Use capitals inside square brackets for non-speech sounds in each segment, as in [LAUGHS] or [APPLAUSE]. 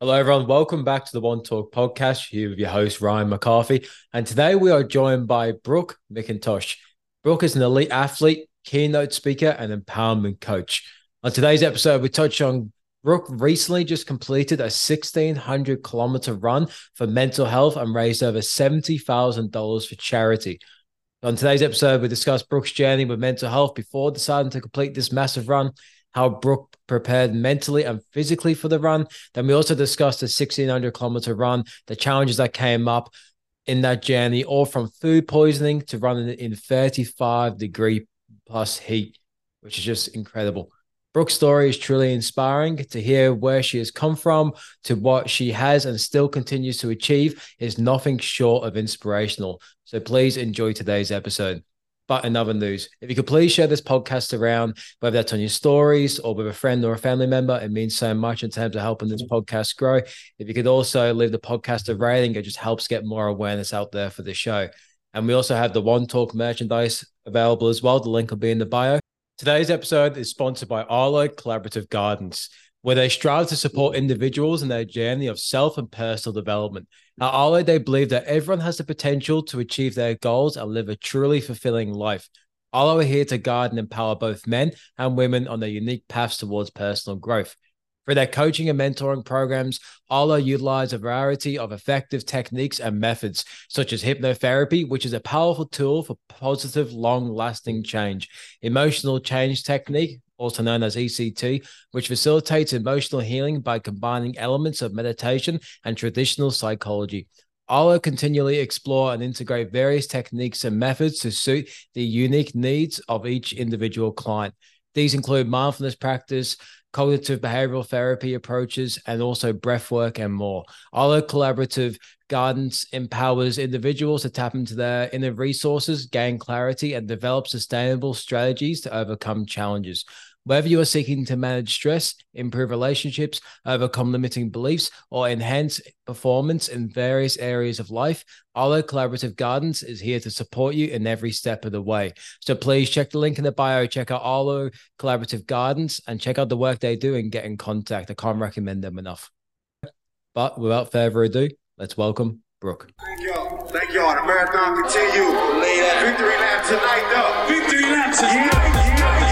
Hello, everyone. Welcome back to the One Talk podcast. Here with your host, Ryan McCarthy. And today we are joined by Brooke McIntosh. Brooke is an elite athlete, keynote speaker, and empowerment coach. On today's episode, we touch on Brooke recently just completed a 1600 kilometer run for mental health and raised over $70,000 for charity. On today's episode, we discuss Brooke's journey with mental health before deciding to complete this massive run how Brooke prepared mentally and physically for the run. Then we also discussed the 1600 kilometer run, the challenges that came up in that journey, all from food poisoning to running in 35 degree plus heat, which is just incredible. Brooke's story is truly inspiring to hear where she has come from to what she has and still continues to achieve is nothing short of inspirational. So please enjoy today's episode. But in other news, if you could please share this podcast around, whether that's on your stories or with a friend or a family member, it means so much in terms of helping this mm-hmm. podcast grow. If you could also leave the podcast a rating, it just helps get more awareness out there for the show. And we also have the One Talk merchandise available as well. The link will be in the bio. Today's episode is sponsored by Arllo Collaborative Guidance where they strive to support individuals in their journey of self and personal development. At Arllo, they believe that everyone has the potential to achieve their goals and live a truly fulfilling life. Arllo are here to guide and empower both men and women on their unique paths towards personal growth. For their coaching and mentoring programs, Arllo utilize a variety of effective techniques and methods, such as hypnotherapy, which is a powerful tool for positive, long lasting change, emotional change technique, also known as ECT, which facilitates emotional healing by combining elements of meditation and traditional psychology. Arllo continually explore and integrate various techniques and methods to suit the unique needs of each individual client. These include mindfulness practice, cognitive behavioral therapy approaches, and also breath work and more. Arllo Collaborative Guidance empowers individuals to tap into their inner resources, gain clarity, and develop sustainable strategies to overcome challenges. Whether you are seeking to manage stress, improve relationships, overcome limiting beliefs, or enhance performance in various areas of life, Arllo Collaborative Guidance is here to support you in every step of the way. So please check the link in the bio, check out Arllo Collaborative Guidance, and check out the work they do and get in contact. I can't recommend them enough. But without further ado, let's welcome Brooke. Thank y'all. Thank y'all. The marathon continue. Victory lap tonight, though. Victory lap tonight. Yeah, yeah,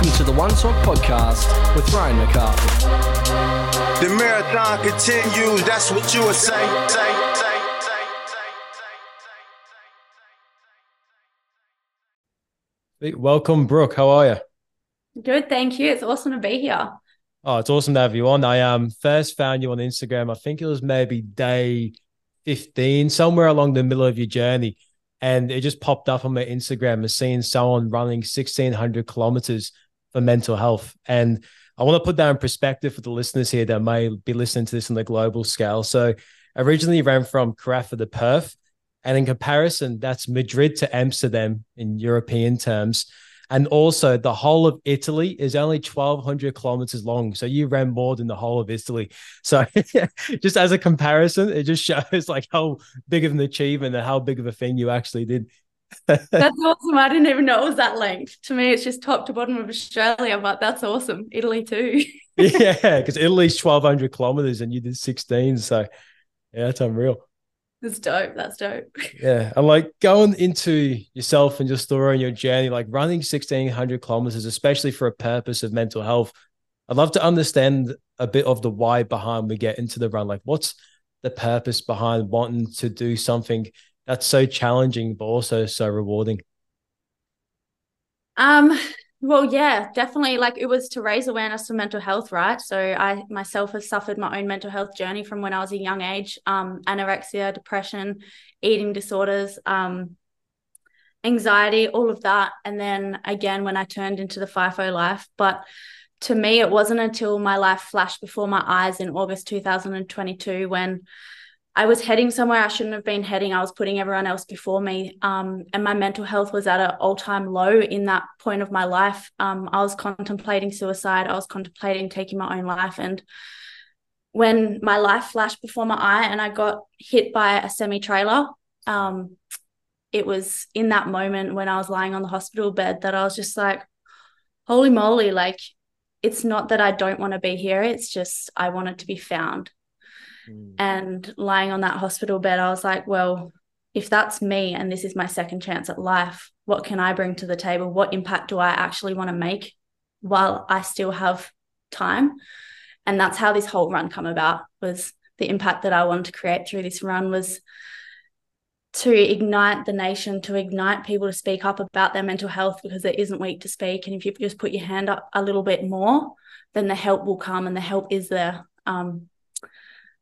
Welcome to the One Talk Podcast with Ryan McCarthy. The marathon continues. That's what you would say. say, say, say Welcome, Brooke. How are you? Good, thank you. It's awesome to be here. Oh, it's awesome to have you on. I um first found you on Instagram. I think it was maybe day 15, somewhere along the middle of your journey and it just popped up on my Instagram as seeing someone running 1600 kilometers for mental health. And I want to put that in perspective for the listeners here that may be listening to this on the global scale. So originally ran from Karratha to Perth. And in comparison, that's Madrid to Amsterdam in European terms. And also, the whole of Italy is only 1,200 kilometers long. So you ran more than the whole of Italy. So [LAUGHS] just as a comparison, it just shows like how big of an achievement and how big of a thing you actually did. That's awesome. I didn't even know it was that length. To me, it's just top to bottom of Australia, but that's awesome. Italy too. [LAUGHS] yeah, because Italy's 1,200 kilometers and you did 16. So yeah, that's unreal. That's dope. That's dope. [LAUGHS] Yeah. And like going into yourself and your story and your journey, like running 1600 kilometers, especially for a purpose of mental health, I'd love to understand a bit of the why behind we get into the run. Like, what's the purpose behind wanting to do something that's so challenging, but also so rewarding? Um, well, yeah, definitely. Like it was to raise awareness for mental health, right? So I myself have suffered my own mental health journey from when I was a young age, um, anorexia, depression, eating disorders, um, anxiety, all of that. And then again, when I turned into the FIFO life, but to me, it wasn't until my life flashed before my eyes in August 2022 when I was heading somewhere I shouldn't have been heading. I was putting everyone else before me. Um, and my mental health was at an all time low in that point of my life. Um, I was contemplating suicide. I was contemplating taking my own life. And when my life flashed before my eye and I got hit by a semi trailer. Um, it was in that moment when I was lying on the hospital bed that I was just like, holy moly, like it's not that I don't want to be here. It's just I wanted to be found. Mm. And lying on that hospital bed, I was like, well, if that's me and this is my second chance at life, what can I bring to the table? What impact do I actually want to make while I still have time? And that's how this whole run come about was the impact that I wanted to create through this run was to ignite the nation, to ignite people to speak up about their mental health because it isn't weak to speak. And if you just put your hand up a little bit more, then the help will come and the help is there. Um,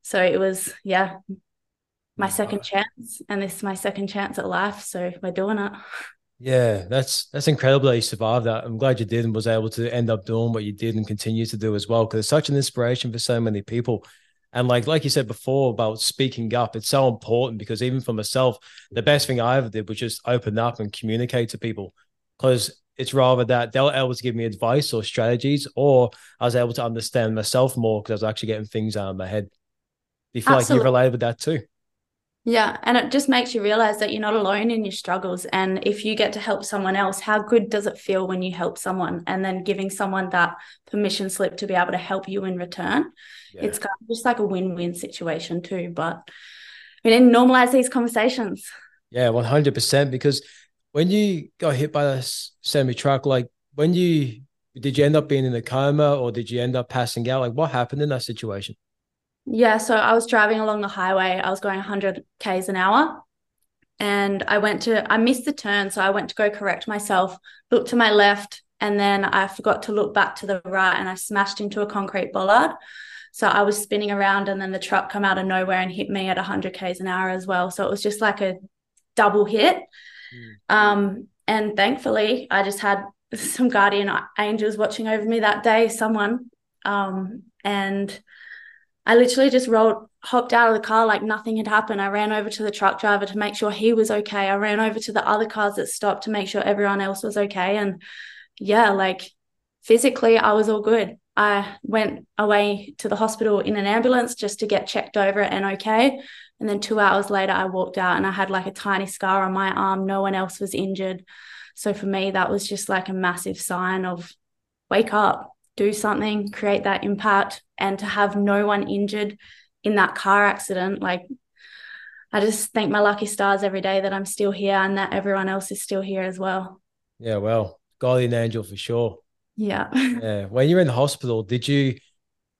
so it was, yeah, my second chance. And this is my second chance at life. So we're doing it. Yeah, that's that's incredible that you survived that. I'm glad you did and was able to end up doing what you did and continue to do as well. Because it's such an inspiration for so many people. And like like you said before about speaking up, it's so important because even for myself, the best thing I ever did was just open up and communicate to people. Because it's rather that they were able to give me advice or strategies, or I was able to understand myself more because I was actually getting things out of my head. You feel Absolutely. like you related with that too? Yeah. And it just makes you realize that you're not alone in your struggles. And if you get to help someone else, how good does it feel when you help someone and then giving someone that permission slip to be able to help you in return? Yeah. It's kind of just like a win win situation, too. But we need to normalize these conversations. Yeah, 100%. Because when you got hit by a semi truck, like when you did you end up being in a coma or did you end up passing out? Like what happened in that situation? Yeah, so I was driving along the highway. I was going 100 k's an hour, and I went to I missed the turn, so I went to go correct myself. Looked to my left, and then I forgot to look back to the right, and I smashed into a concrete bollard. So I was spinning around, and then the truck come out of nowhere and hit me at 100 k's an hour as well. So it was just like a double hit. Mm. Um, and thankfully, I just had [LAUGHS] some guardian angels watching over me that day. Someone, um, and I literally just rolled, hopped out of the car like nothing had happened. I ran over to the truck driver to make sure he was okay. I ran over to the other cars that stopped to make sure everyone else was okay. And yeah, like physically, I was all good. I went away to the hospital in an ambulance just to get checked over and okay. And then two hours later, I walked out and I had like a tiny scar on my arm. No one else was injured. So for me, that was just like a massive sign of wake up, do something, create that impact, and to have no one injured in that car accident, like I just thank my lucky stars every day that I'm still here and that everyone else is still here as well. Yeah, well, guardian angel for sure. Yeah. [LAUGHS] yeah. When you're in the hospital, did you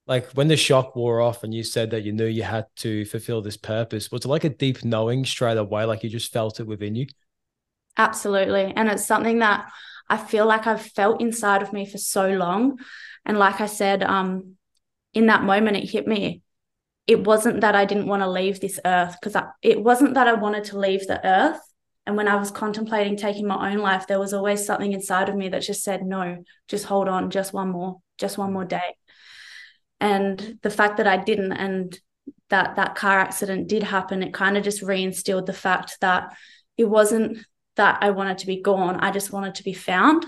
like when the shock wore off and you said that you knew you had to fulfill this purpose? Was it like a deep knowing straight away? Like you just felt it within you? Absolutely. And it's something that I feel like I've felt inside of me for so long. And like I said, um, in that moment, it hit me. It wasn't that I didn't want to leave this earth because it wasn't that I wanted to leave the earth. And when I was contemplating taking my own life, there was always something inside of me that just said, no, just hold on, just one more, just one more day. And the fact that I didn't and that that car accident did happen, it kind of just reinstilled the fact that it wasn't that I wanted to be gone. I just wanted to be found.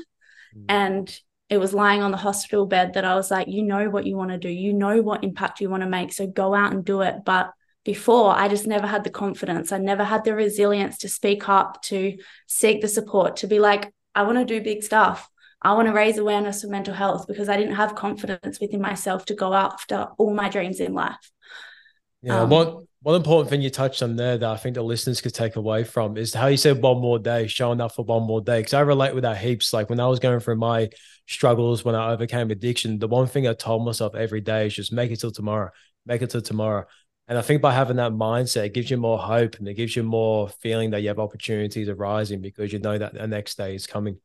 Mm. And it was lying on the hospital bed that I was like, you know what you want to do, you know what impact you want to make. So go out and do it. But before, I just never had the confidence. I never had the resilience to speak up, to seek the support, to be like, I want to do big stuff. I want to raise awareness of mental health because I didn't have confidence within myself to go after all my dreams in life. Yeah, um, one important thing you touched on there that I think the listeners could take away from is how you said one more day, showing up for one more day. Because I relate with that heaps. Like when I was going through my struggles, when I overcame addiction, the one thing I told myself every day is just make it till tomorrow, make it till tomorrow. And I think by having that mindset, it gives you more hope and it gives you more feeling that you have opportunities arising because you know that the next day is coming.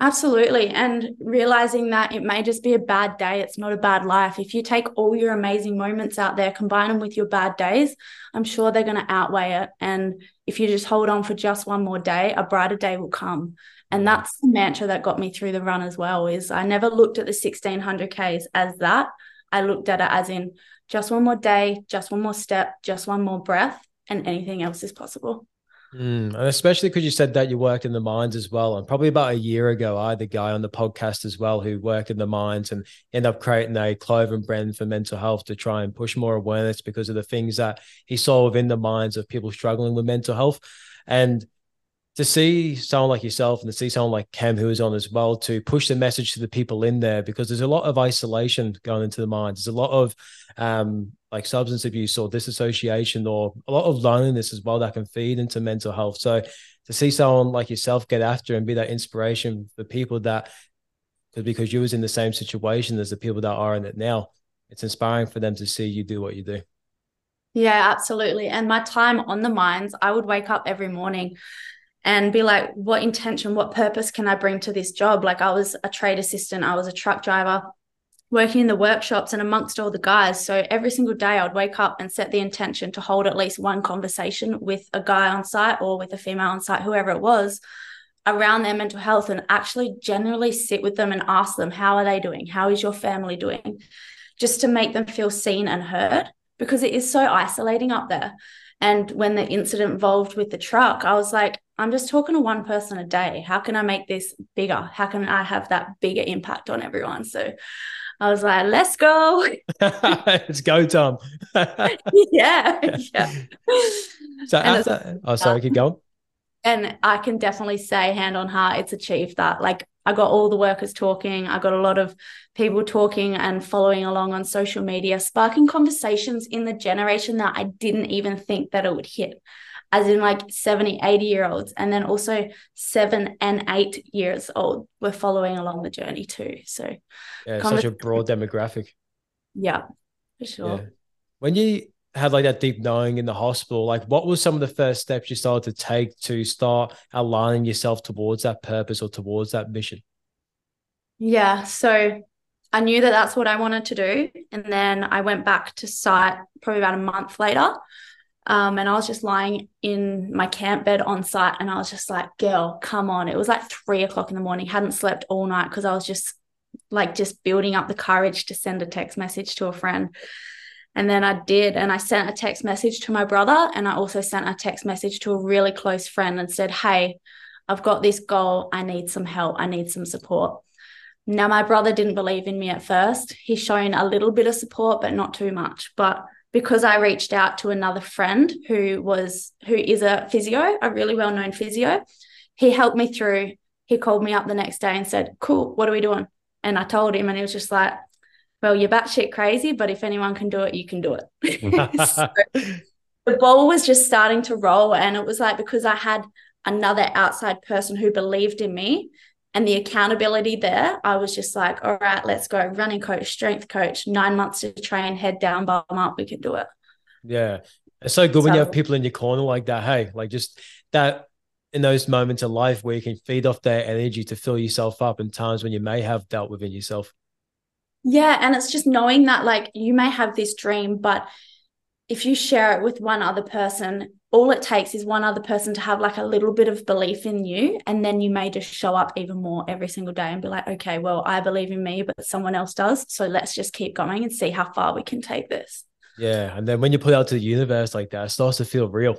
Absolutely. And realizing that it may just be a bad day, it's not a bad life. If you take all your amazing moments out there, combine them with your bad days, I'm sure they're going to outweigh it. And if you just hold on for just one more day, a brighter day will come. And mm. that's the mantra that got me through the run as well is I never looked at the 1600 Ks as that. I looked at it as in just one more day, just one more step, just one more breath, and anything else is possible. Mm, and especially because you said that you worked in the mines as well. And probably about a year ago, I had a guy on the podcast as well who worked in the mines and ended up creating a clothing brand for mental health to try and push more awareness because of the things that he saw within the minds of people struggling with mental health. And to see someone like yourself and to see someone like Cam who is on as well to push the message to the people in there because there's a lot of isolation going into the mind. There's a lot of um, like substance abuse or disassociation or a lot of loneliness as well that can feed into mental health. So to see someone like yourself get after and be that inspiration for people that because you was in the same situation as the people that are in it now, it's inspiring for them to see you do what you do. Yeah, absolutely. And my time on the mines, I would wake up every morning and be like, what intention, what purpose can I bring to this job? Like, I was a trade assistant, I was a truck driver working in the workshops and amongst all the guys. So every single day I'd wake up and set the intention to hold at least one conversation with a guy on site or with a female on site, whoever it was, around their mental health and actually generally sit with them and ask them, how are they doing? How is your family doing? Just to make them feel seen and heard because it is so isolating up there. And when the incident involved with the truck, I was like, I'm just talking to one person a day. How can I make this bigger? How can I have that bigger impact on everyone? So I was like, let's go. [LAUGHS] let's go, Tom. [LAUGHS] yeah. Yeah. So after, oh, sorry, keep going. And I can definitely say, hand on heart, it's achieved that. Like, I got all the workers talking. I got a lot of people talking and following along on social media, sparking conversations in the generation that I didn't even think that it would hit, as in like 70, 80 year olds. And then also seven and eight years old were following along the journey too. So, yeah, such a broad demographic. Yeah, for sure. Yeah. When you had like that deep knowing in the hospital, like what was some of the first steps you started to take to start aligning yourself towards that purpose or towards that mission? Yeah, so I knew that that's what I wanted to do, and then I went back to site probably about a month later. Um, and I was just lying in my camp bed on site, and I was just like, "Girl, come on!" It was like three o'clock in the morning. Hadn't slept all night because I was just like just building up the courage to send a text message to a friend. And then I did, and I sent a text message to my brother, and I also sent a text message to a really close friend and said, Hey, I've got this goal. I need some help. I need some support. Now, my brother didn't believe in me at first. He's shown a little bit of support, but not too much. But because I reached out to another friend who was who is a physio, a really well-known physio, he helped me through. He called me up the next day and said, Cool, what are we doing? And I told him, and he was just like, well, you're batshit crazy, but if anyone can do it, you can do it. [LAUGHS] so the ball was just starting to roll. And it was like because I had another outside person who believed in me and the accountability there, I was just like, all right, let's go. Running coach, strength coach, nine months to train, head down, bum up, we can do it. Yeah. It's so good so, when you have people in your corner like that. Hey, like just that in those moments of life where you can feed off their energy to fill yourself up in times when you may have dealt within yourself. Yeah. And it's just knowing that, like, you may have this dream, but if you share it with one other person, all it takes is one other person to have like a little bit of belief in you. And then you may just show up even more every single day and be like, okay, well, I believe in me, but someone else does. So let's just keep going and see how far we can take this. Yeah. And then when you put out to the universe like that, it starts to feel real.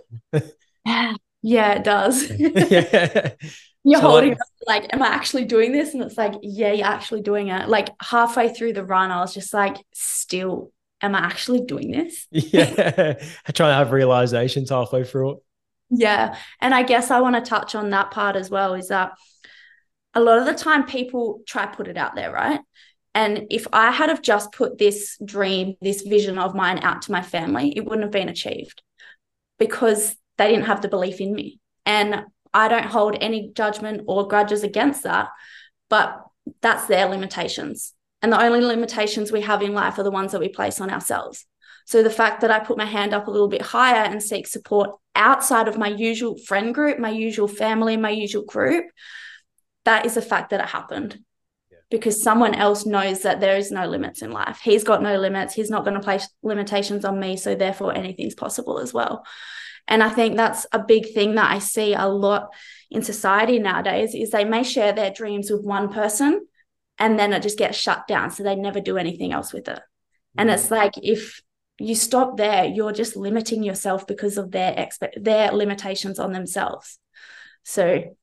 yeah. [LAUGHS] Yeah, it does. yeah. [LAUGHS] [LAUGHS] You're so holding like, like, am I actually doing this? And it's like, yeah, you're actually doing it. Like halfway through the run, I was just like, still, am I actually doing this? [LAUGHS] Yeah. [LAUGHS] I try to have realizations halfway through it. Yeah. And I guess I want to touch on that part as well is that a lot of the time people try put it out there, right? And if I had have just put this dream, this vision of mine out to my family, it wouldn't have been achieved because they didn't have the belief in me. And I don't hold any judgment or grudges against that, but that's their limitations. And the only limitations we have in life are the ones that we place on ourselves. So the fact that I put my hand up a little bit higher and seek support outside of my usual friend group, my usual family, my usual group, that is a fact that it happened. Because someone else knows that there is no limits in life. He's got no limits. He's not going to place limitations on me. So, therefore, anything's possible as well. And I think that's a big thing that I see a lot in society nowadays is they may share their dreams with one person and then it just gets shut down so they never do anything else with it. And it's like if you stop there, you're just limiting yourself because of their expect their limitations on themselves. So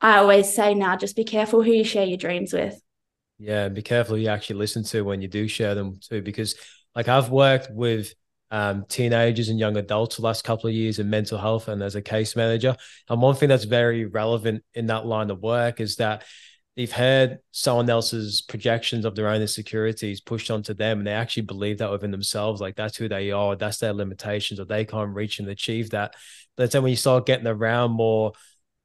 I always say now, just be careful who you share your dreams with. Yeah, and be careful who you actually listen to when you do share them too, because like I've worked with um, teenagers and young adults the last couple of years in mental health and as a case manager. And one thing that's very relevant in that line of work is that they've heard someone else's projections of their own insecurities pushed onto them and they actually believe that within themselves like that's who they are that's their limitations or they can't reach and achieve that. But then when you start getting around more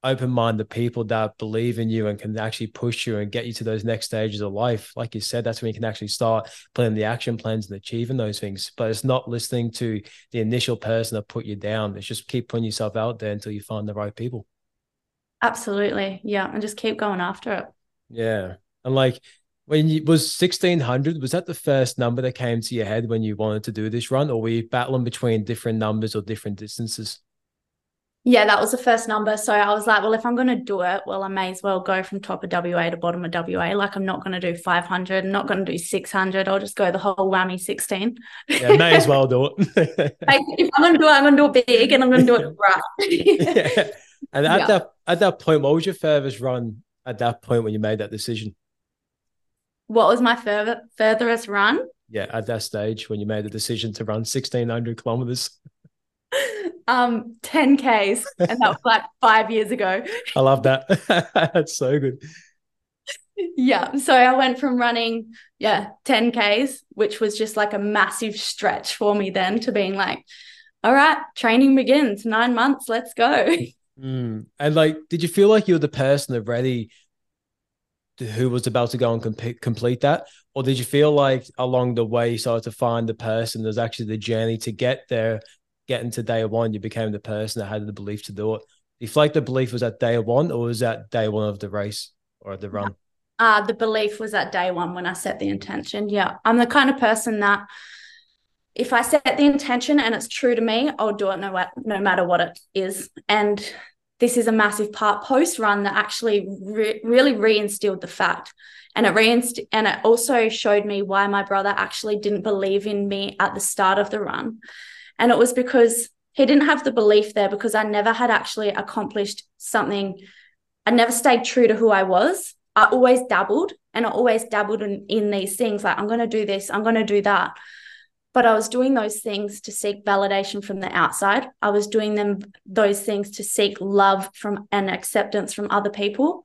open-minded people that believe in you and can actually push you and get you to those next stages of life like you said that's when you can actually start putting the action plans and achieving those things. But it's not listening to the initial person that put you down. It's just keep putting yourself out there until you find the right people. Absolutely. Yeah and just keep going after it yeah. And like when you was 1600, was that the first number that came to your head when you wanted to do this run, or were you battling between different numbers or different distances? Yeah, that was the first number. So I was like, well, if I'm going to do it, well, I may as well go from top of WA to bottom of WA. Like, I'm not going to do 500, I'm not going to do 600. I'll just go the whole whammy 16. Yeah, may as well do it. [LAUGHS] [LAUGHS] like, if I'm going to do it, I'm going to do it big and I'm going to do it [LAUGHS] right. yeah. And at yeah. that at that point, what was your furthest run at that point when you made that decision? What was my further furthest run? Yeah, at that stage when you made the decision to run 1600 kilometers. [LAUGHS] Um, 10 Ks, and that was like five years ago. I love that. [LAUGHS] That's so good. Yeah. So I went from running, yeah, 10 Ks, which was just like a massive stretch for me then, to being like, all right, training begins, nine months, let's go. [LAUGHS] Mm. And like, did you feel like you were the person already who was about to go and comp- complete that? Or did you feel like along the way you started to find the person there's actually the journey to get there, getting to day one, you became the person that had the belief to do it? Feel like the belief was at day one or was that day one of the race or the run? Uh, the belief was at day one when I set the intention. Yeah. I'm the kind of person that if I set the intention and it's true to me, I'll do it no, no matter what it is. And this is a massive part post run that actually re- really reinstilled the fact. And it reinst- and it also showed me why my brother actually didn't believe in me at the start of the run. And it was because he didn't have the belief there because I never had actually accomplished something. I never stayed true to who I was. I always dabbled and I always dabbled in, in these things like, I'm going to do this, I'm going to do that but I was doing those things to seek validation from the outside. I was doing them those things to seek love from and acceptance from other people.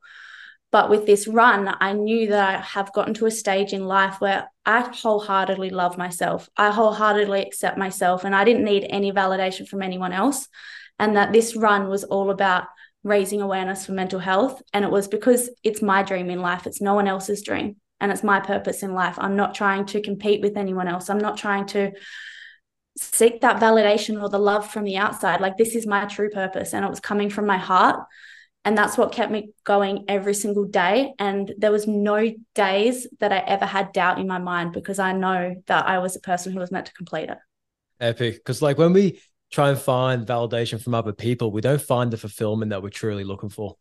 But with this run, I knew that I have gotten to a stage in life where I wholeheartedly love myself. I wholeheartedly accept myself, and I didn't need any validation from anyone else. And that this run was all about raising awareness for mental health. And it was because it's my dream in life, it's no one else's dream and it's my purpose in life. I'm not trying to compete with anyone else. I'm not trying to seek that validation or the love from the outside. Like this is my true purpose and it was coming from my heart. And that's what kept me going every single day. And there was no days that I ever had doubt in my mind because I know that I was a person who was meant to complete it. Epic. Because like when we try and find validation from other people, we don't find the fulfillment that we're truly looking for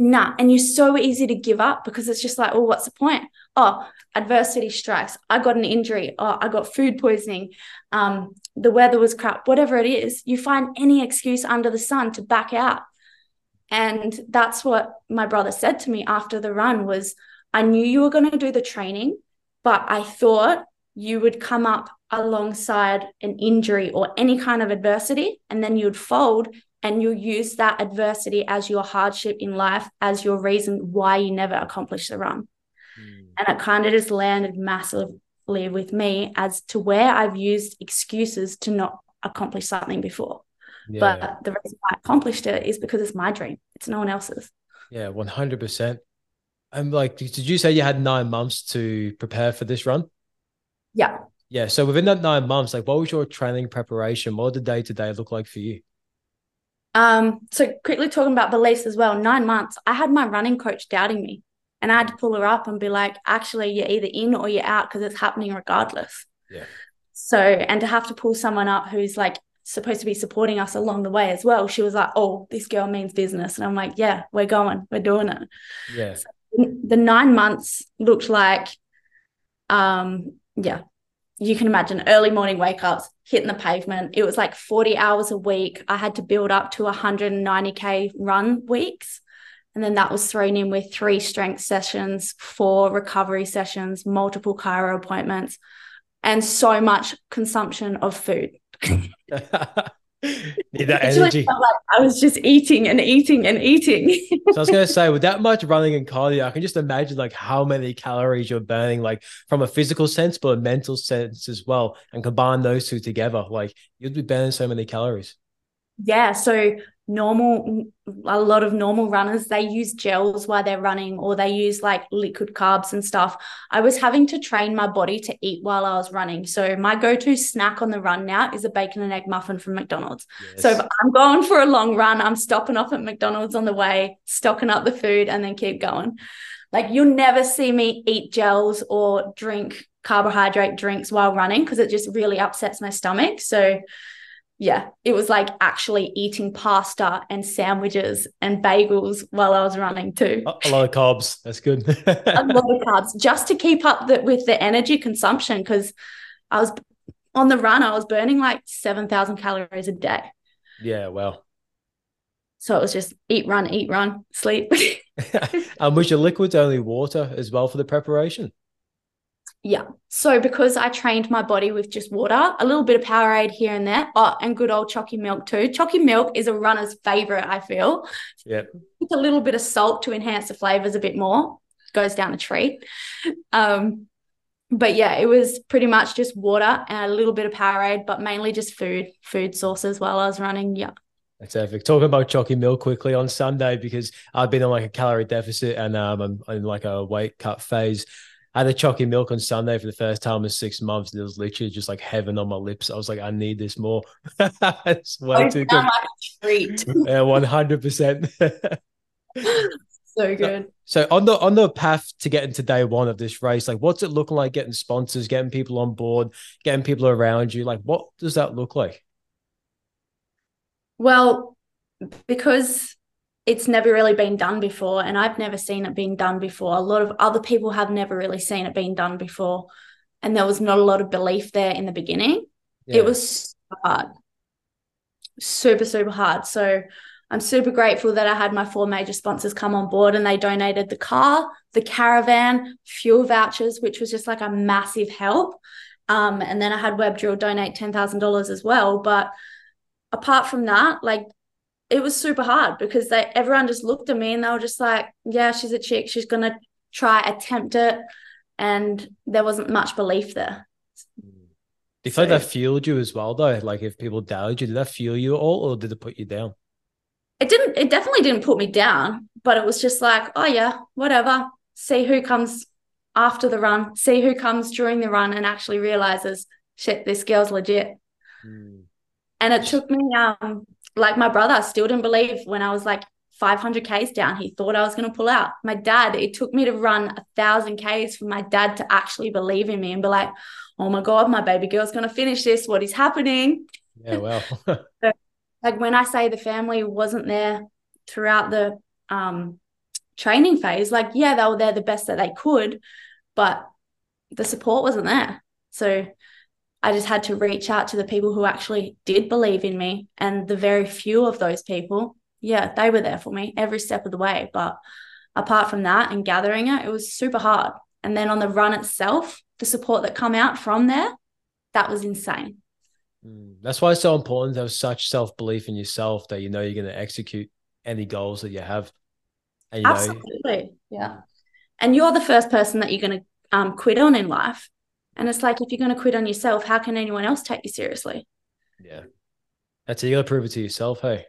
nah. And you're so easy to give up because it's just like, oh, what's the point? Oh, adversity strikes. I got an injury. Oh, I got food poisoning. Um, the weather was crap. Whatever it is, you find any excuse under the sun to back out. And that's what my brother said to me after the run was, I knew you were going to do the training, but I thought you would come up alongside an injury or any kind of adversity and then you'd fold and you'll use that adversity as your hardship in life as your reason why you never accomplished the run. Mm. And it kind of just landed massively with me as to where I've used excuses to not accomplish something before. Yeah. But the reason I accomplished it is because it's my dream. It's no one else's. Yeah, 100%. And like, did you say you had nine months to prepare for this run? Yeah. Yeah. So within that nine months, like, what was your training preparation? What did the day to day look like for you? Um, so quickly talking about beliefs as well, nine months, I had my running coach doubting me. And I had to pull her up and be like, actually, you're either in or you're out because it's happening regardless. Yeah. So, and to have to pull someone up who's like supposed to be supporting us along the way as well, she was like, oh, this girl means business. And I'm like, yeah, we're going, we're doing it. Yeah. So the nine months looked like, um, yeah, you can imagine early morning wake ups, hitting the pavement. It was like 40 hours a week. I had to build up to 190K run weeks. And then that was thrown in with three strength sessions, four recovery sessions, multiple chiro appointments, and so much consumption of food. [LAUGHS] [LAUGHS] Need that energy. Like I was just eating and eating and eating. so I was gonna say, with that [LAUGHS] much running and cardio, I can just imagine like how many calories you're burning, like from a physical sense, but a mental sense as well. And combine those two together, like you'd be burning so many calories. Yeah. So normal a lot of normal runners they use gels while they're running or they use like liquid carbs and stuff i was having to train my body to eat while i was running so my go-to snack on the run now is a bacon and egg muffin from mcdonald's yes. so if i'm going for a long run i'm stopping off at mcdonald's on the way stocking up the food and then keep going like you'll never see me eat gels or drink carbohydrate drinks while running because it just really upsets my stomach so yeah, it was like actually eating pasta and sandwiches and bagels while I was running too. Uh, a lot of carbs. That's good. [LAUGHS] a lot of carbs just to keep up the, with the energy consumption because I was on the run, I was burning like 7,000 calories a day. Yeah, well. So it was just eat, run, eat, run, sleep. [LAUGHS] [LAUGHS] and was your liquids only water as well for the preparation? Yeah. So because I trained my body with just water, a little bit of Powerade here and there, oh, and good old chalky milk too. Chalky milk is a runner's favorite, I feel. Yeah. With a little bit of salt to enhance the flavors a bit more. Goes down a treat. Um, but yeah, it was pretty much just water and a little bit of Powerade, but mainly just food, food sources while I was running. Yeah. That's perfect. Talking about chalky milk quickly on Sunday because I've been on like a calorie deficit and um, I'm in like a weight cut phase. I had a chalky milk on Sunday for the first time in six months. And it was literally just like heaven on my lips. I was like, I need this more. [LAUGHS] it's way oh, too good. Treat. [LAUGHS] yeah, one hundred percent. [LAUGHS] So good. So on the on the path to getting to day one of this race, like what's it looking like getting sponsors, getting people on board, getting people around you? Like what does that look like? Well, because it's never really been done before and I've never seen it being done before. A lot of other people have never really seen it being done before. And there was not a lot of belief there in the beginning. Yeah. It was hard. Super, super hard. So I'm super grateful that I had my four major sponsors come on board and they donated the car, the caravan, fuel vouchers, which was just like a massive help. Um, and then I had WebDrill donate $10,000 as well. But apart from that, like it was super hard because they everyone just looked at me and they were just like, yeah, she's a chick, she's gonna try attempt it, and there wasn't much belief there. Do you feel like that fueled you as well, though? Like if people doubted you, did that fuel you at all, or did it put you down? It didn't. It definitely didn't put me down, but it was just like, oh yeah, whatever. See who comes after the run. See who comes during the run and actually realizes, shit, this girl's legit. Mm. And it took me um like my brother still didn't believe when I was like 500 Ks down. He thought I was going to pull out. My dad, it took me to run a thousand Ks for my dad to actually believe in me and be like, oh my God, my baby girl's going to finish this. What is happening? Yeah, well. [LAUGHS] so, like when I say the family wasn't there throughout the um, training phase, like, yeah, they were there the best that they could, but the support wasn't there. So I just had to reach out to the people who actually did believe in me. And the very few of those people, yeah, they were there for me every step of the way. But apart from that and gathering it, it was super hard. And then on the run itself, the support that come out from there, that was insane. Mm, that's why it's so important to have such self belief in yourself that you know you're going to execute any goals that you have. And, you Absolutely. Know, yeah. And you're the first person that you're going to um, quit on in life. And it's like, if you're going to quit on yourself, how can anyone else take you seriously? Yeah. That's it. You got to prove it to yourself. Hey.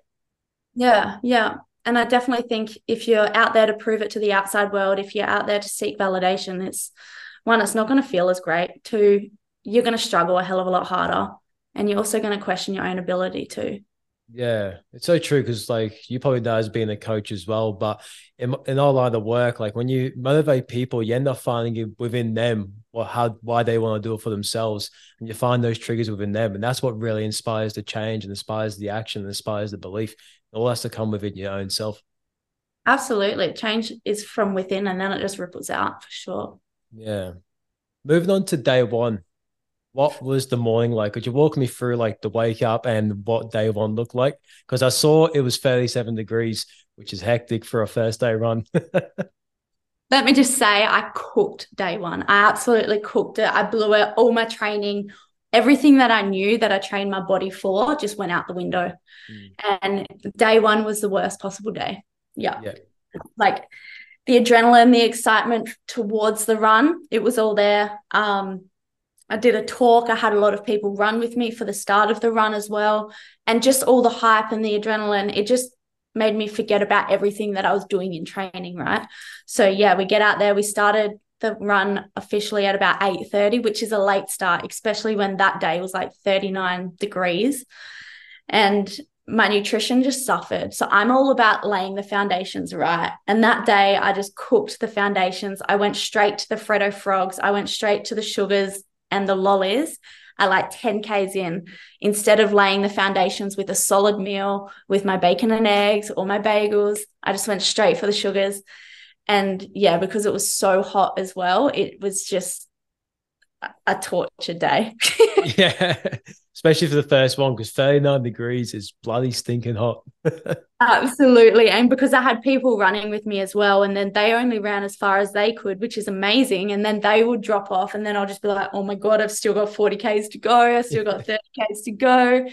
Yeah. Yeah. And I definitely think if you're out there to prove it to the outside world, if you're out there to seek validation, it's one, it's not going to feel as great. Two, you're going to struggle a hell of a lot harder. And you're also going to question your own ability too. Yeah, it's so true because like you probably know as being a coach as well, but in, in all line of work, like when you motivate people, you end up finding it within them or how why they want to do it for themselves, and you find those triggers within them, and that's what really inspires the change and inspires the action and inspires the belief. It all has to come within your own self. Absolutely, change is from within, and then it just ripples out for sure. Yeah. Moving on to day one, what was the morning like? Could you walk me through like the wake up and what day one looked like? Because I saw it was 37 degrees, which is hectic for a first day run. [LAUGHS] Let me just say, I cooked day one. I absolutely cooked it. I blew it. All my training, everything that I knew that I trained my body for just went out the window. Mm. And day one was the worst possible day. Yeah. yeah. Like the adrenaline, the excitement towards the run, it was all there. Um, I did a talk. I had a lot of people run with me for the start of the run as well. And just all the hype and the adrenaline, it just made me forget about everything that I was doing in training, right? So yeah, we get out there. We started the run officially at about 8:30, which is a late start, especially when that day was like 39 degrees. And my nutrition just suffered. So I'm all about laying the foundations right. And that day I just cooked the foundations. I went straight to the Freddo frogs. I went straight to the sugars and the lollies at like 10 Ks in instead of laying the foundations with a solid meal with my bacon and eggs or my bagels. I just went straight for the sugars. And yeah, because it was so hot as well, it was just a torture day. [LAUGHS] [LAUGHS] yeah, especially for the first one because 39 degrees is bloody stinking hot. [LAUGHS] Absolutely. And because I had people running with me as well, and then they only ran as far as they could, which is amazing. And then they would drop off, and then I'll just be like, oh my God, I've still got 40 Ks to go. I've still got 30 Ks to go.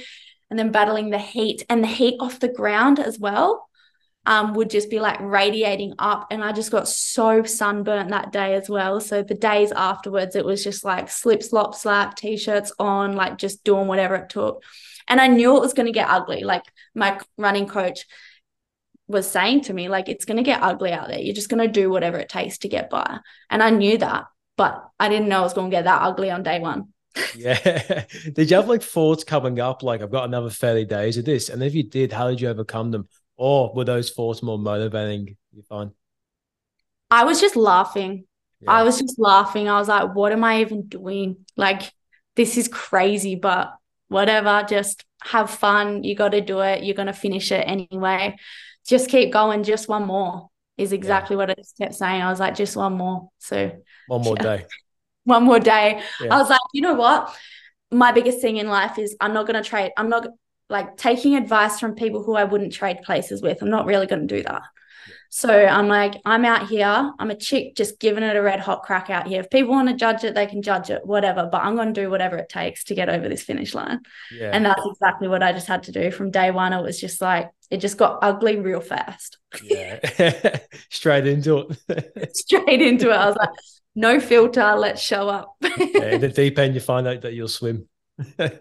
And then battling the heat and the heat off the ground as well um, would just be like radiating up. And I just got so sunburnt that day as well. So the days afterwards, it was just like slip, slop, slap, t shirts on, like just doing whatever it took. And I knew it was going to get ugly. Like my running coach was saying to me, like, it's going to get ugly out there. You're just going to do whatever it takes to get by. And I knew that, but I didn't know it was going to get that ugly on day one. [LAUGHS] yeah. [LAUGHS] did you have like thoughts coming up? Like, I've got another 30 days of this. And if you did, how did you overcome them? Or were those thoughts more motivating? You find? I was just laughing. Yeah. I was just laughing. I was like, what am I even doing? Like, this is crazy, but whatever. Just have fun. You got to do it. You're going to finish it anyway. Just keep going. Just one more is exactly yeah. what I just kept saying. I was like, just one more. So, one more yeah. [LAUGHS] day. one more day. I was like, you know what? My biggest thing in life is I'm not going to trade. I'm not like taking advice from people who I wouldn't trade places with. I'm not really going to do that. So I'm like, I'm out here. I'm a chick just giving it a red hot crack out here. If people want to judge it, they can judge it, whatever. But I'm going to do whatever it takes to get over this finish line. Yeah. And that's exactly what I just had to do from day one. It was just like, it just got ugly real fast. Yeah. [LAUGHS] Straight into it. [LAUGHS] Straight into it. I was like, no filter. Let's show up. yeah, in the [LAUGHS] deep end, you find out that you'll swim.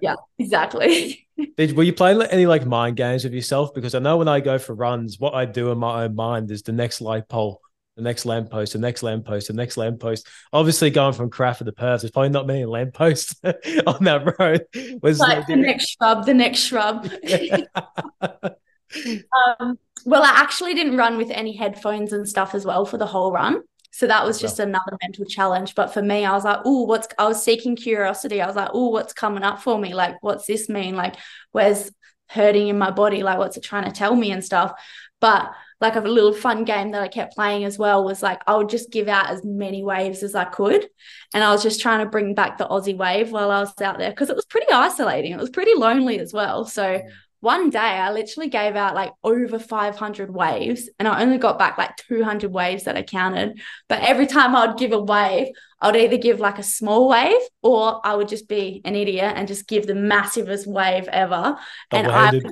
yeah, exactly. Did were you playing any like mind games with yourself? Because I know when I go for runs, what I do in my own mind is the next light pole, the next lamppost, the next lamppost, the next lamppost. Obviously, going from Karratha to Perth, there's probably not many lampposts [LAUGHS] on that road. Was like the next shrub, the next shrub. [LAUGHS] [LAUGHS] um, well, I actually didn't run with any headphones and stuff as well for the whole run. So that was just another mental challenge. But for me, I was like, oh, what's I was seeking curiosity. I was like, oh, what's coming up for me? Like, what's this mean? Like, where's hurting in my body? Like, what's it trying to tell me and stuff? But like a little fun game that I kept playing as well was like I would just give out as many waves as I could. And I was just trying to bring back the Aussie wave while I was out there because it was pretty isolating. It was pretty lonely as well. So one day I literally gave out like over 500 waves and I only got back like 200 waves that I counted. But every time I would give a wave, I would either give like a small wave or I would just be an idiot and just give the massivest wave ever. And I would,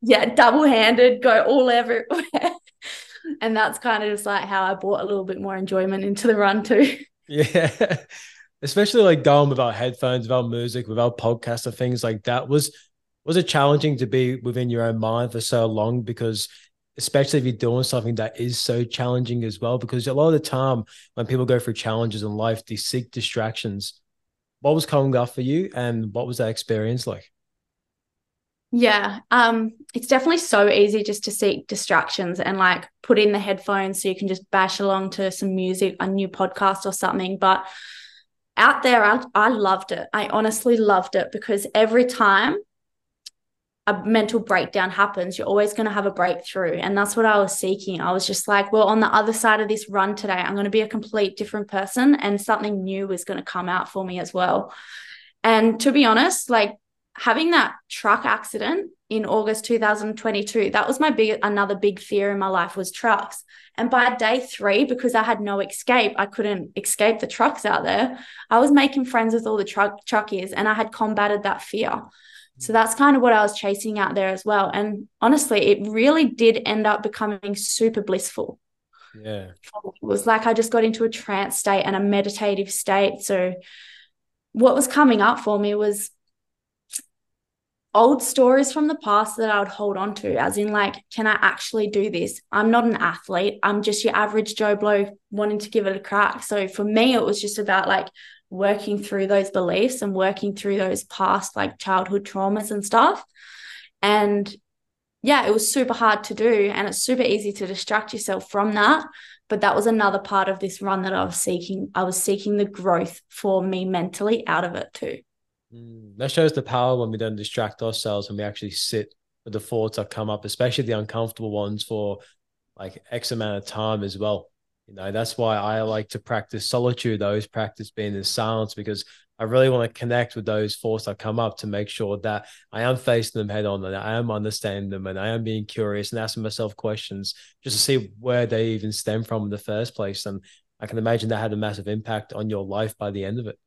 yeah, double handed, go all everywhere. [LAUGHS] and that's kind of just like how I brought a little bit more enjoyment into the run too. Yeah. [LAUGHS] Especially like going without headphones, without music, without podcasts or things like that was was it challenging to be within your own mind for so long? Because especially if you're doing something that is so challenging as well, because a lot of the time when people go through challenges in life, they seek distractions. What was coming up for you and what was that experience like? Yeah, um, it's definitely so easy just to seek distractions and like put in the headphones so you can just bash along to some music, a new podcast or something. But out there, I, I loved it. I honestly loved it because every time a mental breakdown happens, you're always going to have a breakthrough. And that's what I was seeking. I was just like, well, on the other side of this run today, I'm going to be a complete different person and something new is going to come out for me as well. And to be honest, like having that truck accident in August 2022, that was my big another big fear in my life was trucks. And by day three, because I had no escape, I couldn't escape the trucks out there. I was making friends with all the truck truckies and I had combated that fear. So that's kind of what I was chasing out there as well. And honestly, it really did end up becoming super blissful. Yeah. It was like I just got into a trance state and a meditative state. So what was coming up for me was old stories from the past that I would hold on to, as in, like, can I actually do this? I'm not an athlete. I'm just your average Joe Blow wanting to give it a crack. So for me, it was just about like working through those beliefs and working through those past like childhood traumas and stuff. And yeah, it was super hard to do. And it's super easy to distract yourself from that. But that was another part of this run that I was seeking. I was seeking the growth for me mentally out of it too. Mm, that shows the power when we don't distract ourselves and we actually sit with the thoughts that come up, especially the uncomfortable ones for like X amount of time as well. You know, that's why I like to practice solitude, those practice being in silence, because I really want to connect with those thoughts that come up to make sure that I am facing them head on and I am understanding them and I am being curious and asking myself questions just to see where they even stem from in the first place. And I can imagine that had a massive impact on your life by the end of it.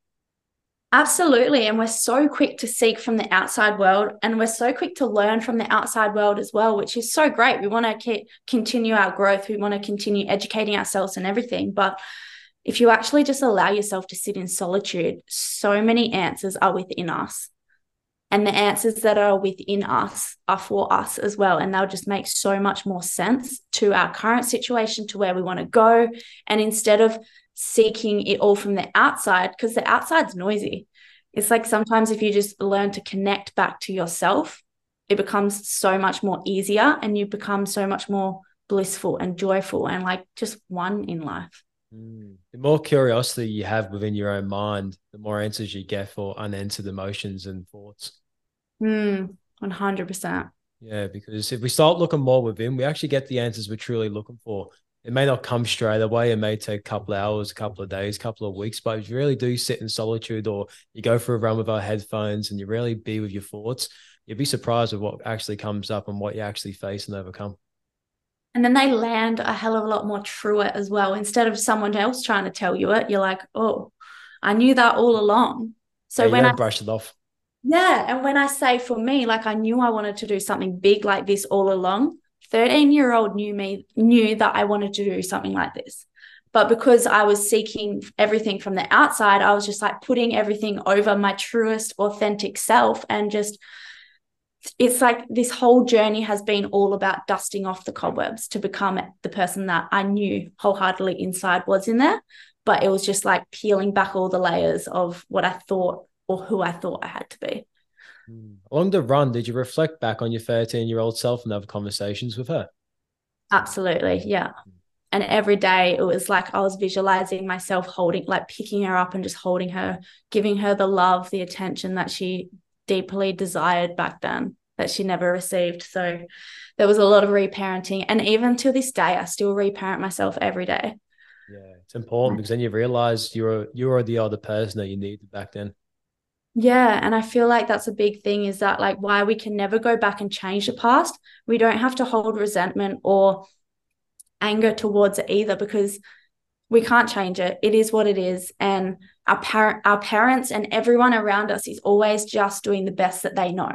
Absolutely. And we're so quick to seek from the outside world and we're so quick to learn from the outside world as well, which is so great. We want to continue our growth. We want to continue educating ourselves and everything. But if you actually just allow yourself to sit in solitude, so many answers are within us. And the answers that are within us are for us as well. And they'll just make so much more sense to our current situation, to where we want to go. And instead of seeking it all from the outside because the outside's noisy. It's like sometimes if you just learn to connect back to yourself, it becomes so much more easier and you become so much more blissful and joyful and like just one in life. Mm. The more curiosity you have within your own mind, the more answers you get for unanswered emotions and thoughts. Mm, 100%. Yeah, because if we start looking more within, we actually get the answers we're truly looking for it may not come straight away. It may take a couple of hours, a couple of days, a couple of weeks. But if you really do sit in solitude or you go for a run with our headphones and you really be with your thoughts, you'd be surprised with what actually comes up and what you actually face and overcome. And then they land a hell of a lot more truer as well. Instead of someone else trying to tell you it, you're like, oh, I knew that all along. So yeah, when I brush it off. Yeah. And when I say for me, like I knew I wanted to do something big like this all along, 13 year old knew me knew that I wanted to do something like this. But because I was seeking everything from the outside, I was just like putting everything over my truest, authentic self. And just, it's like this whole journey has been all about dusting off the cobwebs to become the person that I knew wholeheartedly inside was in there. But it was just like peeling back all the layers of what I thought or who I thought I had to be. Mm. Along the run, did you reflect back on your 13 year old self and have conversations with her? Absolutely. Yeah. And every day it was like I was visualizing myself holding, like picking her up and just holding her, giving her the love, the attention that she deeply desired back then that she never received. So there was a lot of reparenting. And even to this day, I still reparent myself every day. Yeah, it's important mm. because then you realize you're you're the other person that you needed back then. Yeah, and I feel like that's a big thing is that like why we can never go back and change the past. We don't have to hold resentment or anger towards it either because we can't change it. It is what it is and our parent our parents and everyone around us is always just doing the best that they know.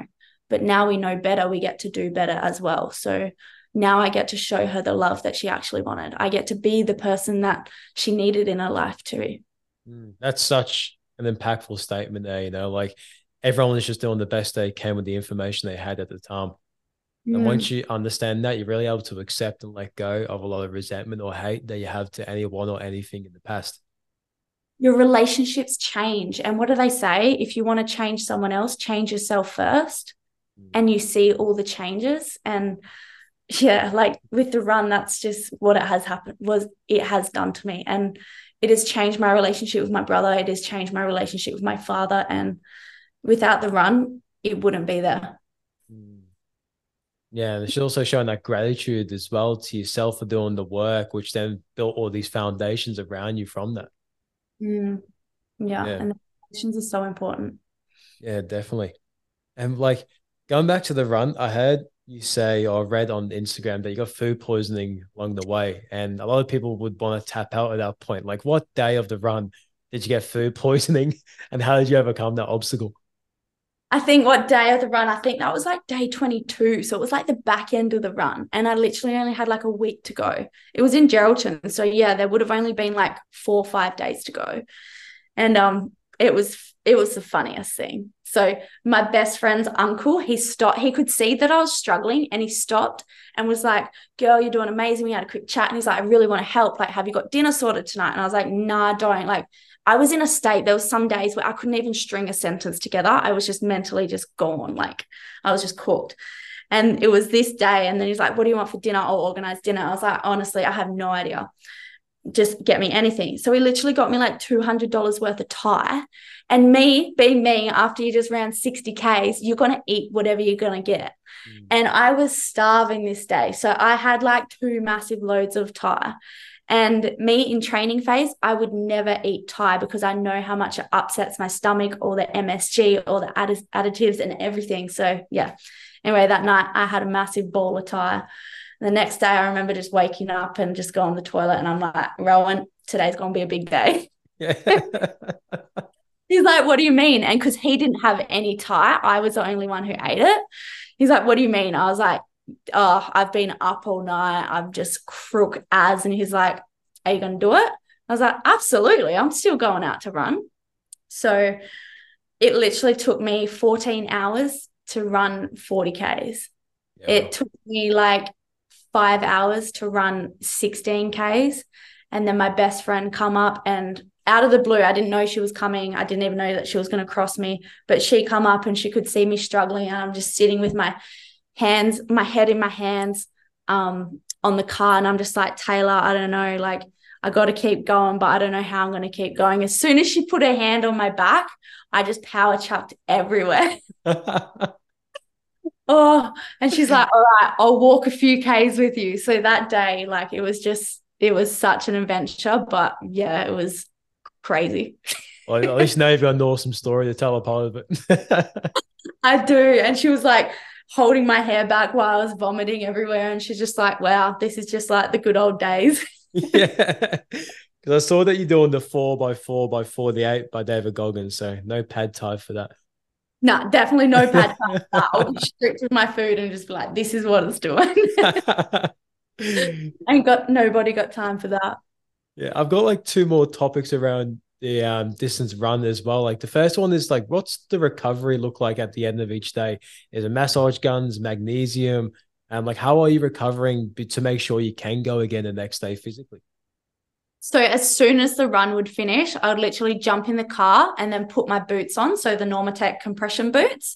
But now we know better, we get to do better as well. So now I get to show her the love that she actually wanted. I get to be the person that she needed in her life too. Mm, that's such an impactful statement there. You know, like everyone was just doing the best they can with the information they had at the time. And once you understand that, you're really able to accept and let go of a lot of resentment or hate that you have to anyone or anything in the past. Your relationships change. And what do they say? If you want to change someone else, change yourself first. Mm. And you see all the changes. And yeah, like with the run, that's just what it has happened, was it has done to me. And it has changed my relationship with my brother. It has changed my relationship with my father. And without the run, it wouldn't be there. Hmm. Yeah, and she's also showing that gratitude as well to yourself for doing the work, which then built all these foundations around you from that. Mm. Yeah, yeah, and the foundations are so important. Yeah, definitely. And like going back to the run, I heard you say or read on Instagram that you got food poisoning along the way, and a lot of people would want to tap out at that point. Like, what day of the run did you get food [LAUGHS] poisoning, and how did you overcome that obstacle? I think what day of the run, I think that was like day 22. So it was like the back end of the run. And I literally only had like a week to go. It was in Geraldton. So yeah, there would have only been like four or five days to go. And um it was it was the funniest thing. So my best friend's uncle, he stopped, he could see that I was struggling and he stopped and was like, girl, you're doing amazing. We had a quick chat. And he's like, I really want to help. Like, have you got dinner sorted tonight? And I was like, nah, don't. Like, I was in a state, there was some days where I couldn't even string a sentence together. I was just mentally just gone. Like I was just cooked. And it was this day. And then he's like, What do you want for dinner? I'll organize dinner. I was like, Honestly, I have no idea. Just get me anything. So he literally got me like $200 worth of Thai. And me being me, after you just ran 60 Ks, you're going to eat whatever you're going to get. Mm. And I was starving this day. So I had like two massive loads of Thai. And me in training phase, I would never eat Thai because I know how much it upsets my stomach, all the MSG, all the additives and everything. So yeah. Anyway, that night I had a massive bowl of Thai. The next day I remember just waking up and just going to the toilet and I'm like, Rowan, today's gonna be a big day. [LAUGHS] Yeah. [LAUGHS] He's like, what do you mean? And because he didn't have any Thai, I was the only one who ate it. He's like, what do you mean? I was like, oh, I've been up all night. I'm just crook as. And he's like, are you going to do it? I was like, absolutely. I'm still going out to run. So it literally took me 14 hours to run 40 Ks. Yeah. It took me like five hours to run 16 Ks. And then my best friend come up and out of the blue, I didn't know she was coming. I didn't even know that she was going to cross me, but she come up and she could see me struggling. And I'm just sitting with my hands, my head in my hands um, on the car. And I'm just like, Taylor, I don't know, like, I got to keep going, but I don't know how I'm going to keep going. As soon as she put her hand on my back, I just power chucked everywhere. [LAUGHS] oh, and she's like, all right, I'll walk a few Ks with you. So that day, like, it was just, it was such an adventure, but yeah, it was crazy. well, at least now you've got an awesome story to tell a part of it. [LAUGHS] I do. And she was like, holding my hair back while I was vomiting everywhere. And she's just like, wow, this is just like the good old days. [LAUGHS] yeah. Because I saw that you're doing the four by four by 48 by David Goggins. So no pad thai for that. No, nah, definitely no [LAUGHS] pad thai. I'll be strict with my food and just be like, this is what it's doing. [LAUGHS] Ain't got nobody got time for that. Yeah, I've got like two more topics around the um, distance run as well. Like the first one is like, what's the recovery look like at the end of each day? Is it massage guns, magnesium? And like, how are you recovering to make sure you can go again the next day physically? So as soon as the run would finish, I would literally jump in the car and then put my boots on. So the Normatec compression boots.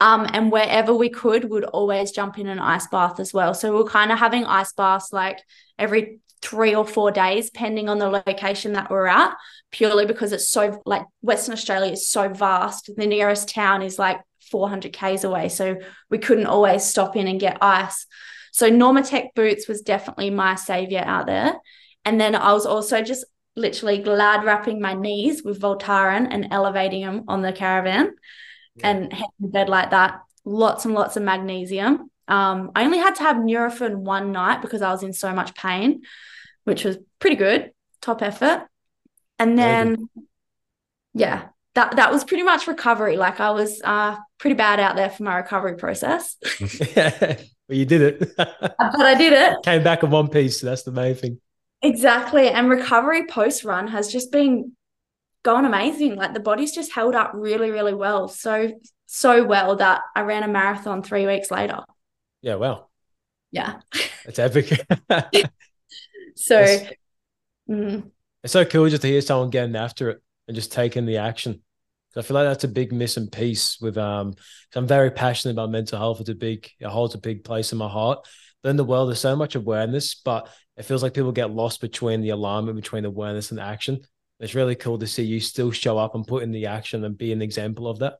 Um, and wherever we could, would always jump in an ice bath as well. So we we're kind of having ice baths like every three or four days, depending on the location that we're at, purely because it's so like Western Australia is so vast. The nearest town is like 400 Ks away. So we couldn't always stop in and get ice. So Normatec boots was definitely my savior out there. And then I was also just literally glad wrapping my knees with Voltaren and elevating them on the caravan yeah. and head in bed like that. Lots and lots of magnesium. Um, I only had to have Nurofen one night because I was in so much pain which was pretty good, top effort. And then, yeah, that that was pretty much recovery. Like I was uh, pretty bad out there for my recovery process. [LAUGHS] yeah, but you did it. but I did it. Came back in one piece. So that's the main thing. Exactly. And recovery post run has just been going amazing. Like the body's just held up really, really well. So, so well that I ran a marathon three weeks later. Yeah. Well. Yeah. It's epic. [LAUGHS] So it's, mm-hmm. it's so cool just to hear someone getting after it and just taking the action. I feel like that's a big missing piece with um I'm very passionate about mental health. It's a big it holds a big place in my heart. But in the world, there's so much awareness, but it feels like people get lost between the alignment between awareness and action. It's really cool to see you still show up and put in the action and be an example of that.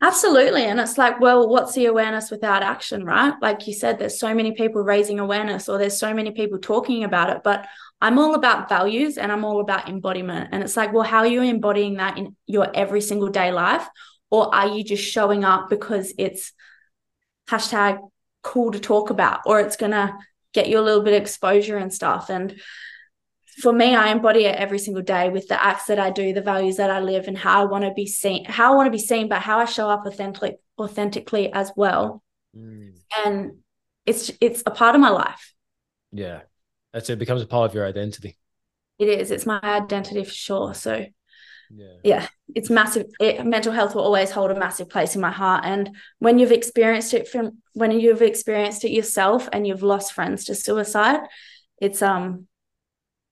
Absolutely. And it's like, well, what's the awareness without action, right? Like you said, there's so many people raising awareness or there's so many people talking about it, but I'm all about values and I'm all about embodiment. And it's like, well, how are you embodying that in your every single day life? Or are you just showing up because it's hashtag cool to talk about or it's going to get you a little bit of exposure and stuff? And for me, I embody it every single day with the acts that I do, the values that I live, and how I want to be seen, how I want to be seen, but how I show up authentically, authentically as well. Mm. And it's it's a part of my life. Yeah, that's it. it. Becomes a part of your identity. It is. It's my identity for sure. So, yeah, yeah it's massive. It, mental health will always hold a massive place in my heart. And when you've experienced it from when you've experienced it yourself, and you've lost friends to suicide, it's um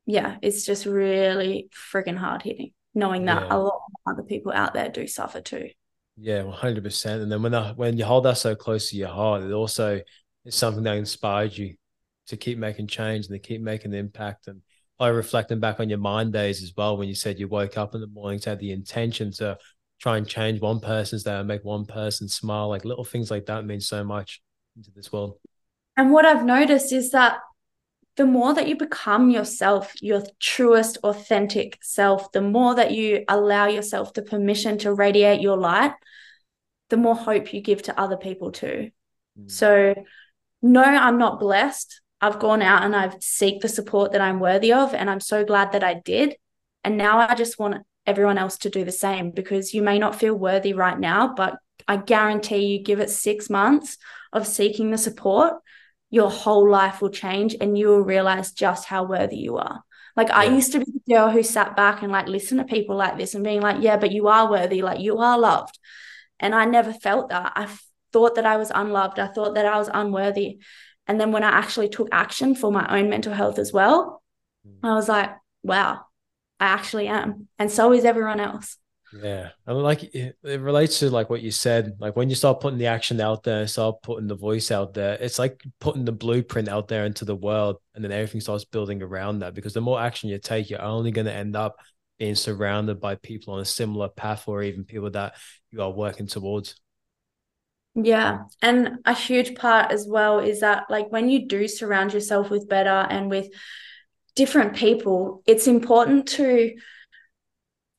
yeah, it's just really freaking hard hitting, knowing that yeah. a lot of other people out there do suffer too. Yeah, one hundred percent. And then when the, when you hold that so close to your heart, it also is something that inspires you to keep making change and to keep making the impact. And I reflecting back on your mind days as well, when you said you woke up in the morning to have the intention to try and change one person's day and make one person smile. Like little things like that mean so much into this world. And what I've noticed is that the more that you become yourself, your truest, authentic self, the more that you allow yourself the permission to radiate your light, the more hope you give to other people too. Mm. So, no, I'm not blessed. I've gone out and I've seek the support that I'm worthy of, and I'm so glad that I did. And now I just want everyone else to do the same because you may not feel worthy right now, but I guarantee you give it six months of seeking the support your whole life will change and you will realize just how worthy you are. Like yeah. I used to be the girl who sat back and like listen to people like this and being like, yeah, but you are worthy, like you are loved. And I never felt that. I thought that I was unloved. I thought that I was unworthy. And then when I actually took action for my own mental health as well, mm. I was like, wow, I actually am. And so is everyone else. Yeah, and like it, it, relates to like what you said. Like when you start putting the action out there, start putting the voice out there, it's like putting the blueprint out there into the world, and then everything starts building around that. Because the more action you take, you're only going to end up being surrounded by people on a similar path, or even people that you are working towards. Yeah, and a huge part as well is that like when you do surround yourself with better and with different people, it's important to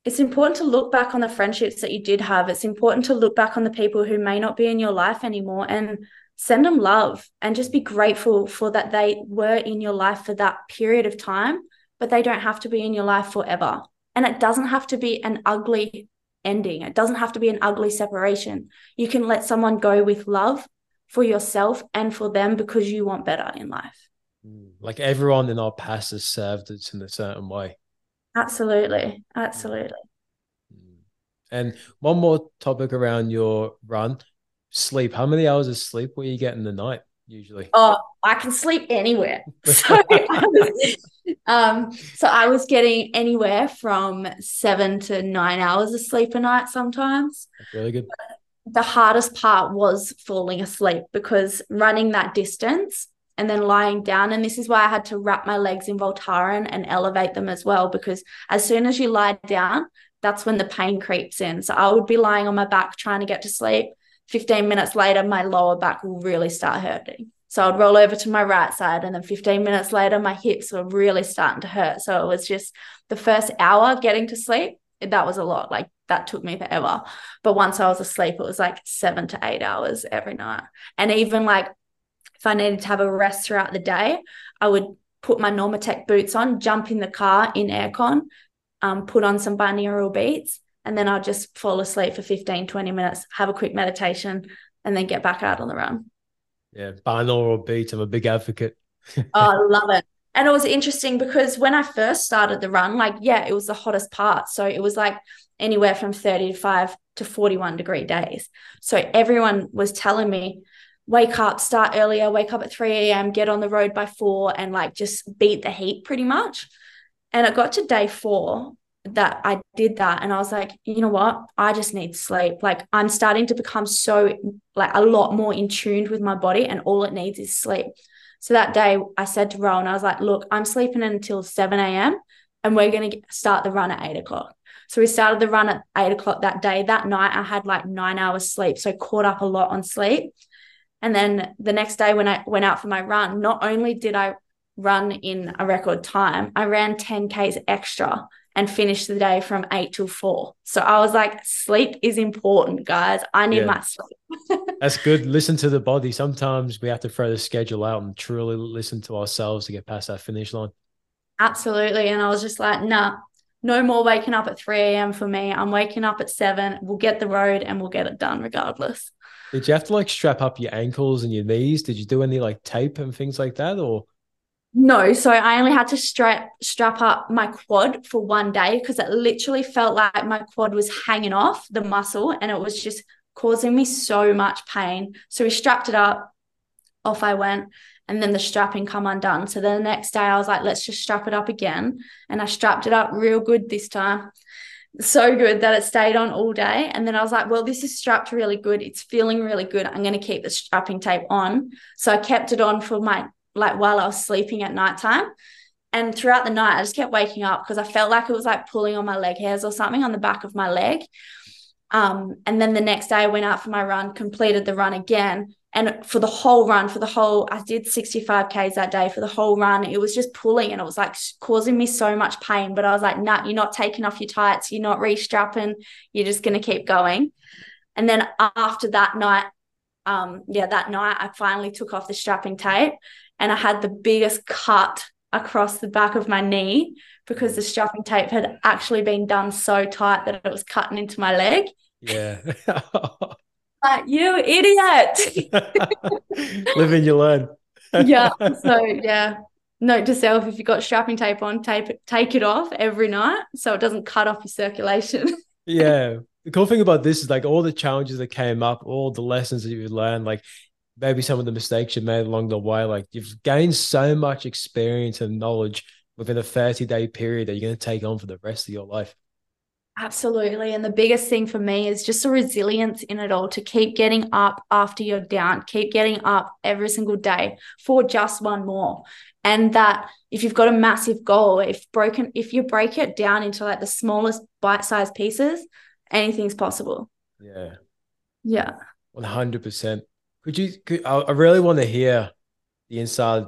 it's important to look back on the friendships that you did have. It's important to look back on the people who may not be in your life anymore and send them love and just be grateful for that they were in your life for that period of time, but they don't have to be in your life forever. And it doesn't have to be an ugly ending, it doesn't have to be an ugly separation. You can let someone go with love for yourself and for them because you want better in life. Mm, like everyone in our past has served us in a certain way. Absolutely. Absolutely. Mm. And one more topic around your run sleep. How many hours of sleep were you getting in the night usually? Oh, I can sleep anywhere. [LAUGHS] So, I was, [LAUGHS] um, so I was getting anywhere from seven to nine hours of sleep a night sometimes. That's really good. The hardest part was falling asleep because running that distance and then lying down. And this is why I had to wrap my legs in Voltaren and elevate them as well, because as soon as you lie down, that's when the pain creeps in. So I would be lying on my back trying to get to sleep. 15 minutes later, my lower back will really start hurting. So I'd roll over to my right side, and then 15 minutes later, my hips were really starting to hurt. So it was just the first hour getting to sleep. That was a lot. Like that took me forever. But once I was asleep, it was like seven to eight hours every night. And even like if I needed to have a rest throughout the day, I would put my Normatec boots on, jump in the car in aircon, um, put on some binaural beats, and then I'll just fall asleep for 15, 20 minutes, have a quick meditation, and then get back out on the run. Yeah, binaural beats. I'm a big advocate. [LAUGHS] oh, I love it. And it was interesting because when I first started the run, like, yeah, it was the hottest part. So it was like anywhere from 35 to 41 degree days. So everyone was telling me, wake up, start earlier, wake up at 3 a.m., get on the road by four, and like just beat the heat pretty much. And it got to day four that I did that. And I was like, you know what? I just need sleep. Like I'm starting to become so like a lot more in tuned with my body, and all it needs is sleep. So that day I said to Rowan, I was like, look, I'm sleeping until 7 a.m. and we're going to start the run at eight o'clock. So we started the run at eight o'clock that day. That night I had like nine hours sleep. So caught up a lot on sleep. And then the next day when I went out for my run, not only did I run in a record time, I ran 10Ks extra and finish the day from eight till four. So I was like, sleep is important, guys. I need Yeah. my sleep. [LAUGHS] That's good. Listen to the body. Sometimes we have to throw the schedule out and truly listen to ourselves to get past that finish line. Absolutely. And I was just like, nah, no more waking up at 3 a.m. for me. I'm waking up at seven. We'll get the road and we'll get it done regardless. Did you have to like strap up your ankles and your knees? Did you do any like tape and things like that? Or No, so I only had to strap strap up my quad for one day because it literally felt like my quad was hanging off the muscle and it was just causing me so much pain. So we strapped it up, off I went, and then the strapping come undone. So the next day I was like, let's just strap it up again. And I strapped it up real good this time. So good that it stayed on all day. And then I was like, well, this is strapped really good. It's feeling really good. I'm going to keep the strapping tape on. So I kept it on for my like while I was sleeping at nighttime. And throughout the night, I just kept waking up because I felt like it was like pulling on my leg hairs or something on the back of my leg. Um, and then the next day, I went out for my run, completed the run again. And for the whole run, for the whole, I did 65 Ks that day. For the whole run, it was just pulling and it was like causing me so much pain. But I was like, nah, you're not taking off your tights. You're not restrapping. You're just going to keep going. And then after that night, um, yeah, that night, I finally took off the strapping tape and I had the biggest cut across the back of my knee because the strapping tape had actually been done so tight that it was cutting into my leg. yeah. [LAUGHS] Like, you idiot. [LAUGHS] Live and you learn. [LAUGHS] yeah. So, yeah. Note to self if you've got strapping tape on, tape it, take it off every night so it doesn't cut off your circulation. yeah. The cool thing about this is like all the challenges that came up, all the lessons that you learned, like maybe some of the mistakes you made along the way, like you've gained so much experience and knowledge within a 30 day period that you're going to take on for the rest of your life. Absolutely. And the biggest thing for me is just the resilience in it all to keep getting up after you're down, keep getting up every single day for just one more. And that if you've got a massive goal, if broken, if you break it down into like the smallest bite sized pieces, anything's possible. Yeah. Yeah. 100%. Could you, could, I, really want to hear the inside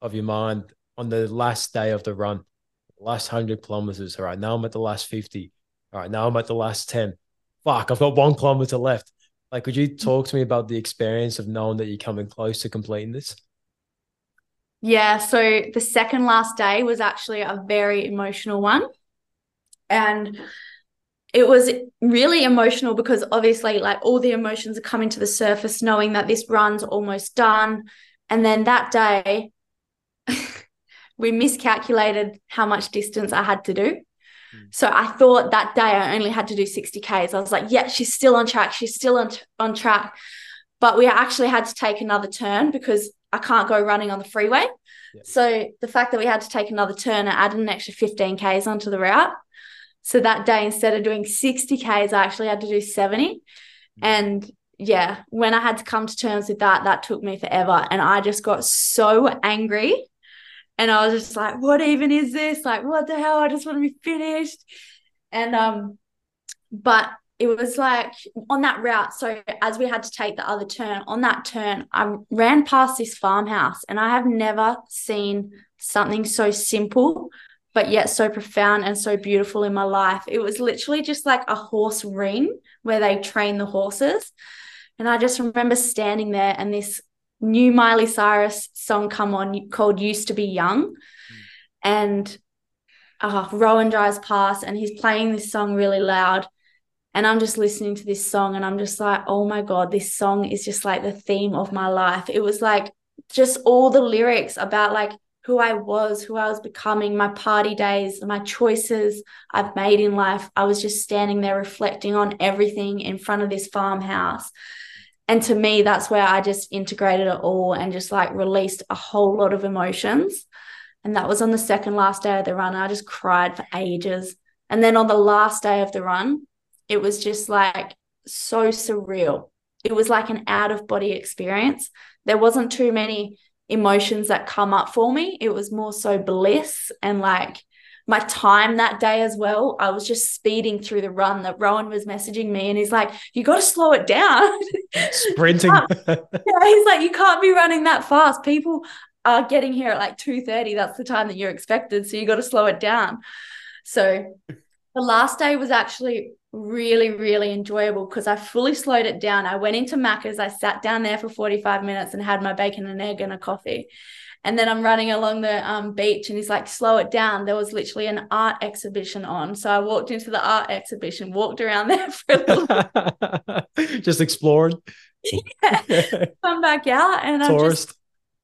of your mind on the last day of the run, last 100 kilometers. All right. Now I'm at the last 50. All right. Now I'm at the last 10. Fuck. I've got one kilometer left. Like, could you talk to me about the experience of knowing that you're coming close to completing this? Yeah. So the second last day was actually a very emotional one. And it was really emotional because obviously, like, all the emotions are coming to the surface, knowing that this run's almost done. And then that day, [LAUGHS] we miscalculated how much distance I had to do. Hmm. So I thought that day I only had to do 60 Ks. I was like, yeah, she's still on track. She's still on, on track. But we actually had to take another turn because I can't go running on the freeway. Yeah. So the fact that we had to take another turn, I added an extra 15 Ks onto the route. So that day, instead of doing 60 Ks, I actually had to do 70. And yeah, when I had to come to terms with that, that took me forever. And I just got so angry. And I was just like, what even is this? Like, what the hell? I just want to be finished. And um, but it was like on that route. So as we had to take the other turn, on that turn, I ran past this farmhouse and I have never seen something so simple, but yet so profound and so beautiful in my life. It was literally just like a horse ring where they train the horses. And I just remember standing there and this new Miley Cyrus song come on called Used to Be Young. And uh, Rowan drives past and he's playing this song really loud. And I'm just listening to this song and I'm just like, oh my God, this song is just like the theme of my life. It was like just all the lyrics about like who I was, who I was becoming, my party days, my choices I've made in life. I was just standing there reflecting on everything in front of this farmhouse. And to me, that's where I just integrated it all and just like released a whole lot of emotions. And that was on the second last day of the run. I just cried for ages. And then on the last day of the run, it was just like so surreal. It was like an out of body experience. There wasn't too many emotions that come up for me. It was more so bliss and like my time that day as well. I was just speeding through the run that Rowan was messaging me and he's like, You got to slow it down. [LAUGHS] Sprinting. yeah, he's like, You can't be running that fast. People are getting here at like 2:30. That's the time that you're expected. So you got to slow it down. So the last day was actually really, really enjoyable because I fully slowed it down. I went into Macca's, I sat down there for 45 minutes and had my bacon and egg and a coffee. And then I'm running along the um, beach and he's like, slow it down. There was literally an art exhibition on. So I walked into the art exhibition, walked around there [LAUGHS] for a little [LAUGHS] Just exploring. [LAUGHS] Yeah. Come back out and I'm just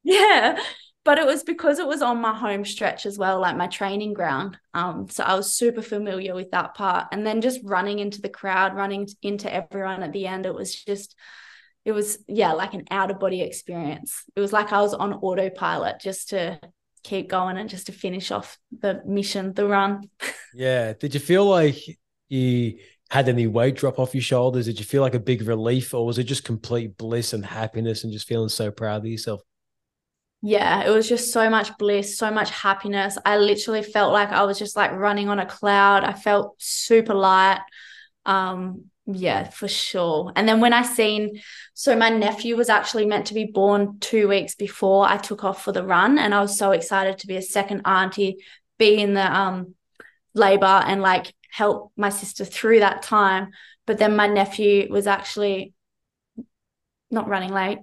yeah. But it was because it was on my home stretch as well, like my training ground. Um, so I was super familiar with that part. And then just running into the crowd, running into everyone at the end, it was just it was yeah like an out of body experience. It was like i was on autopilot just to keep going and just to finish off the mission the run. [LAUGHS] Yeah. Did you feel like you had any weight drop off your shoulders? Did you feel like a big relief or was it just complete bliss and happiness and just feeling so proud of yourself yeah it was just so much bliss so much happiness i literally felt like i was just like running on a cloud i felt super light um yeah, for sure. And then when I seen, so my nephew was actually meant to be born two weeks before I took off for the run, and I was so excited to be a second auntie, be in the um labor, and like help my sister through that time. But then my nephew was actually not running late.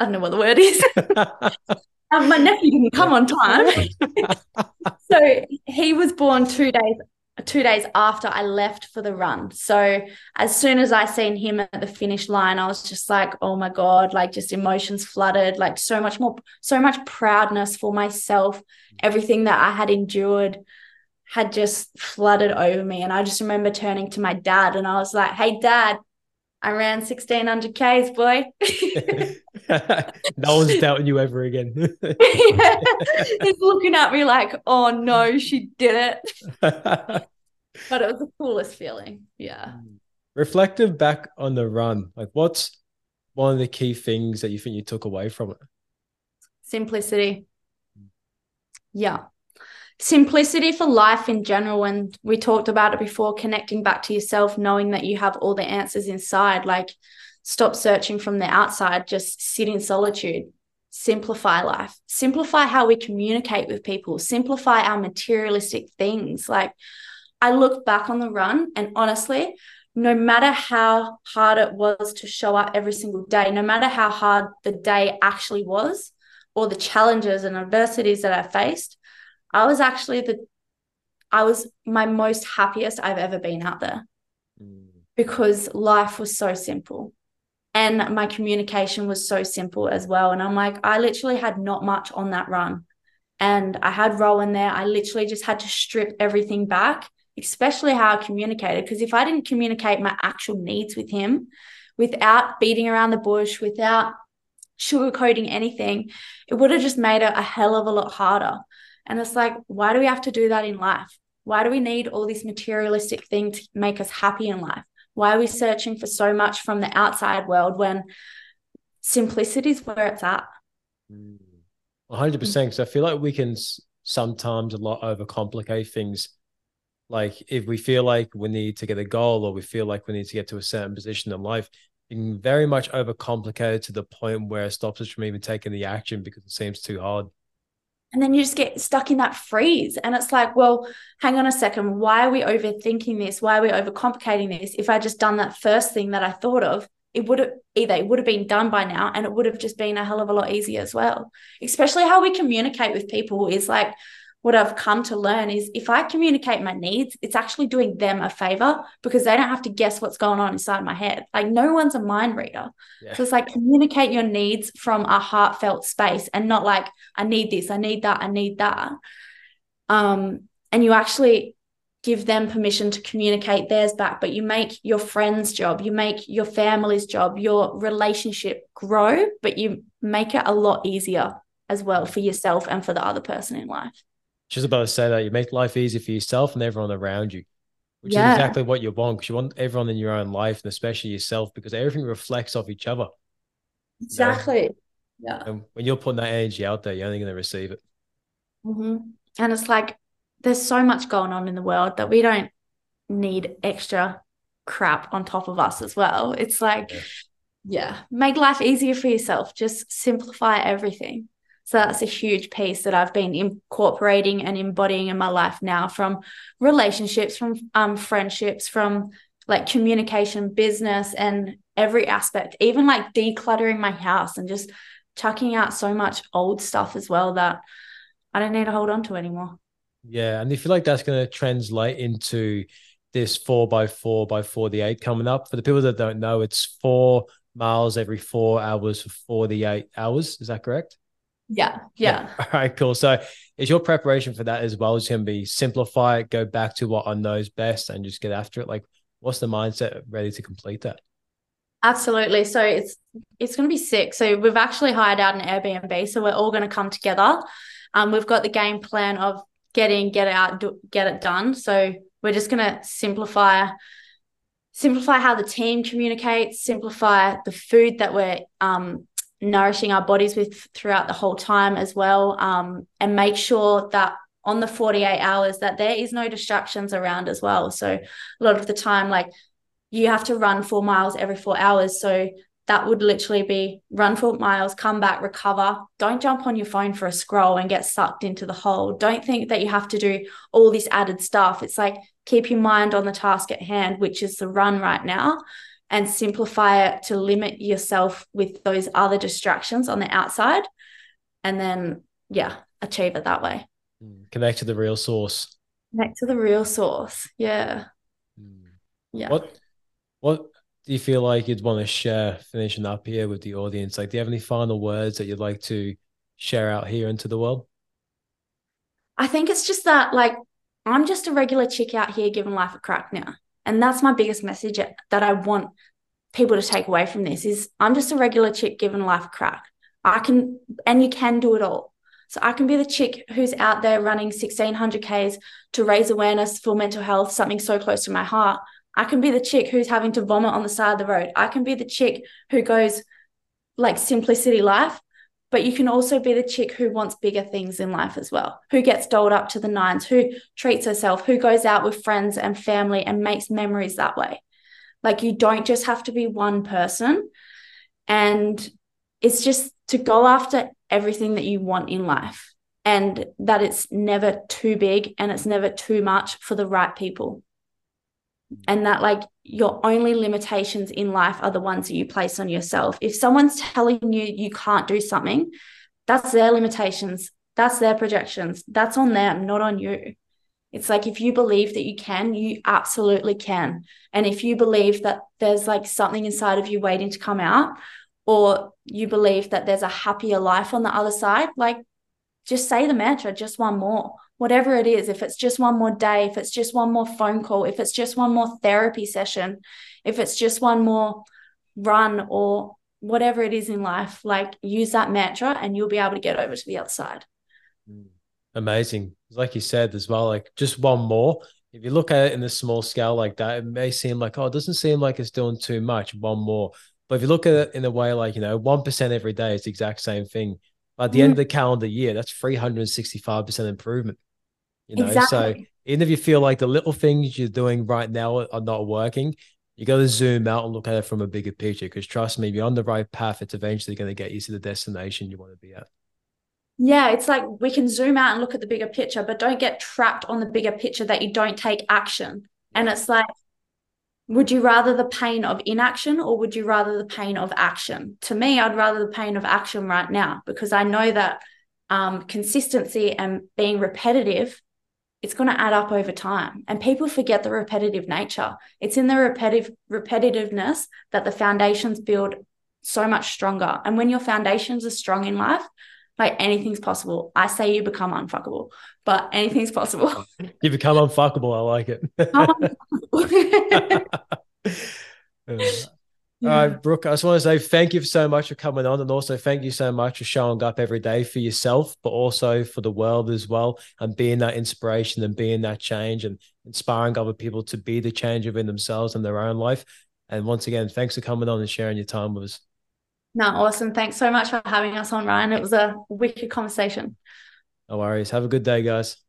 I don't know what the word is. [LAUGHS] [LAUGHS] um, my nephew didn't come on time. [LAUGHS] so he was born two days two days after I left for the run. So as soon as I seen him at the finish line, I was just like, oh my God, like just emotions flooded, like so much more, so much proudness for myself. Everything that I had endured had just flooded over me. And I just remember turning to my dad and I was like, hey, dad, I ran 1600 Ks, boy. [LAUGHS] [LAUGHS] no one's doubting you ever again. yeah. He's looking at me like, oh no, she did it. [LAUGHS] but it was the coolest feeling. Yeah. Hmm. Reflective back on the run, like what's one of the key things that you think you took away from it? Simplicity. Hmm. Yeah simplicity for life in general and we talked about it before connecting back to yourself knowing that you have all the answers inside like stop searching from the outside just sit in solitude. Simplify life. Simplify how we communicate with people. Simplify our materialistic things. Like i look back on the run and honestly no matter how hard it was to show up every single day no matter how hard the day actually was or the challenges and adversities that i faced I was actually the I was my most happiest I've ever been out there mm. because life was so simple and my communication was so simple as well. And I'm like, I literally had not much on that run. And I had Rowan there. I literally just had to strip everything back, especially how I communicated. Because if I didn't communicate my actual needs with him without beating around the bush, without sugarcoating anything, it would have just made it a hell of a lot harder. And it's like, why do we have to do that in life? Why do we need all this materialistic thing to make us happy in life? Why are we searching for so much from the outside world when simplicity is where it's at? Mm. 100%. Because I feel like we can sometimes a lot overcomplicate things. Like if we feel like we need to get a goal or we feel like we need to get to a certain position in life, it can very much overcomplicate to the point where it stops us from even taking the action because it seems too hard. And then you just get stuck in that freeze. And it's like, well, hang on a second. Why are we overthinking this? Why are we overcomplicating this? If I just done that first thing that I thought of, it would have either it would have been done by now and it would have just been a hell of a lot easier as well. Especially how we communicate with people is like what I've come to learn is if I communicate my needs, it's actually doing them a favor because they don't have to guess what's going on inside my head. Like no one's a mind reader. Yeah. So it's like communicate your needs from a heartfelt space and not like, I need this, I need that, I need that. Um, and you actually give them permission to communicate theirs back, but you make your friend's job, you make your family's job, your relationship grow, but you make it a lot easier as well for yourself and for the other person in life just about to say that you make life easy for yourself and everyone around you, which yeah. is exactly what you want because you want everyone in your own life and especially yourself because everything reflects off each other. Exactly. You know? Yeah. And when you're putting that energy out there, you're only going to receive it. Mm-hmm. And it's like there's so much going on in the world that we don't need extra crap on top of us as well. It's like, yeah, yeah make life easier for yourself. Just simplify everything. So that's a huge piece that I've been incorporating and embodying in my life now from relationships, from um, friendships, from like communication, business, and every aspect, even like decluttering my house and just chucking out so much old stuff as well that I don't need to hold on to anymore. Yeah. And if you feel like that's going to translate into this four by four by 48 coming up. For the people that don't know, it's four miles every four hours for 48 hours. Is that correct? Yeah. Yeah. yeah. [LAUGHS] All right, cool. So is your preparation for that as well? as going to be simplify it, go back to what I know is best and just get after it? Like what's the mindset ready to complete that? Absolutely. So it's it's going to be sick. So we've actually hired out an Airbnb. So we're all going to come together. Um, we've got the game plan of getting get out, do, get it done. So we're just going to simplify simplify how the team communicates, simplify the food that we're um, nourishing our bodies with throughout the whole time as well, um, and make sure that on the 48 hours that there is no distractions around as well. So a lot of the time, like you have to run four miles every four hours. So that would literally be run four miles, come back, recover. Don't jump on your phone for a scroll and get sucked into the hole. Don't think that you have to do all this added stuff. It's like keep your mind on the task at hand, which is the run right now, and simplify it to limit yourself with those other distractions on the outside. And then, yeah, achieve it that way. Mm, connect to the real source. Connect to the real source. Yeah. Mm. Yeah. What, what, do you feel like you'd want to share finishing up here with the audience? Like, do you have any final words that you'd like to share out here into the world? I think it's just that, like, I'm just a regular chick out here giving life a crack now. And that's my biggest message that I want people to take away from this is I'm just a regular chick giving life a crack. I can, and you can do it all. So I can be the chick who's out there running 1600 Ks to raise awareness for mental health, something so close to my heart. I can be the chick who's having to vomit on the side of the road. I can be the chick who goes like simplicity life, but you can also be the chick who wants bigger things in life as well, who gets doled up to the nines, who treats herself, who goes out with friends and family and makes memories that way. Like you don't just have to be one person. And it's just to go after everything that you want in life and that it's never too big and it's never too much for the right people and that like your only limitations in life are the ones that you place on yourself. If someone's telling you you can't do something, that's their limitations, that's their projections, that's on them, not on you. It's like if you believe that you can, you absolutely can. And if you believe that there's like something inside of you waiting to come out, or you believe that there's a happier life on the other side, like just say the mantra, just one more whatever it is, if it's just one more day, if it's just one more phone call, if it's just one more therapy session, if it's just one more run or whatever it is in life, like use that mantra and you'll be able to get over to the other side. Mm. Amazing. Like you said as well, like just one more. If you look at it in a small scale like that, it may seem like, oh, it doesn't seem like it's doing too much, one more. But if you look at it in a way like, you know, 1% every day, is the exact same thing. At the mm. end of the calendar year, that's 365% improvement. You know, exactly. so even if you feel like the little things you're doing right now are not working, you got to zoom out and look at it from a bigger picture. Because trust me, you're on the right path, it's eventually going to get you to the destination you want to be at. Yeah, it's like we can zoom out and look at the bigger picture, but don't get trapped on the bigger picture that you don't take action. And it's like, would you rather the pain of inaction or would you rather the pain of action? To me, I'd rather the pain of action right now because I know that um, consistency and being repetitive it's going to add up over time. And people forget the repetitive nature. It's in the repetitive repetitiveness that the foundations build so much stronger. And when your foundations are strong in life, like anything's possible. I say you become unfuckable, but anything's possible. [LAUGHS] You become unfuckable. I like it. [LAUGHS] [LAUGHS] All right, Brooke, I just want to say thank you so much for coming on and also thank you so much for showing up every day for yourself, but also for the world as well and being that inspiration and being that change and inspiring other people to be the change within themselves and their own life. And once again, thanks for coming on and sharing your time with us. No, awesome. Thanks so much for having us on, Ryan. It was a wicked conversation. No worries. Have a good day, guys.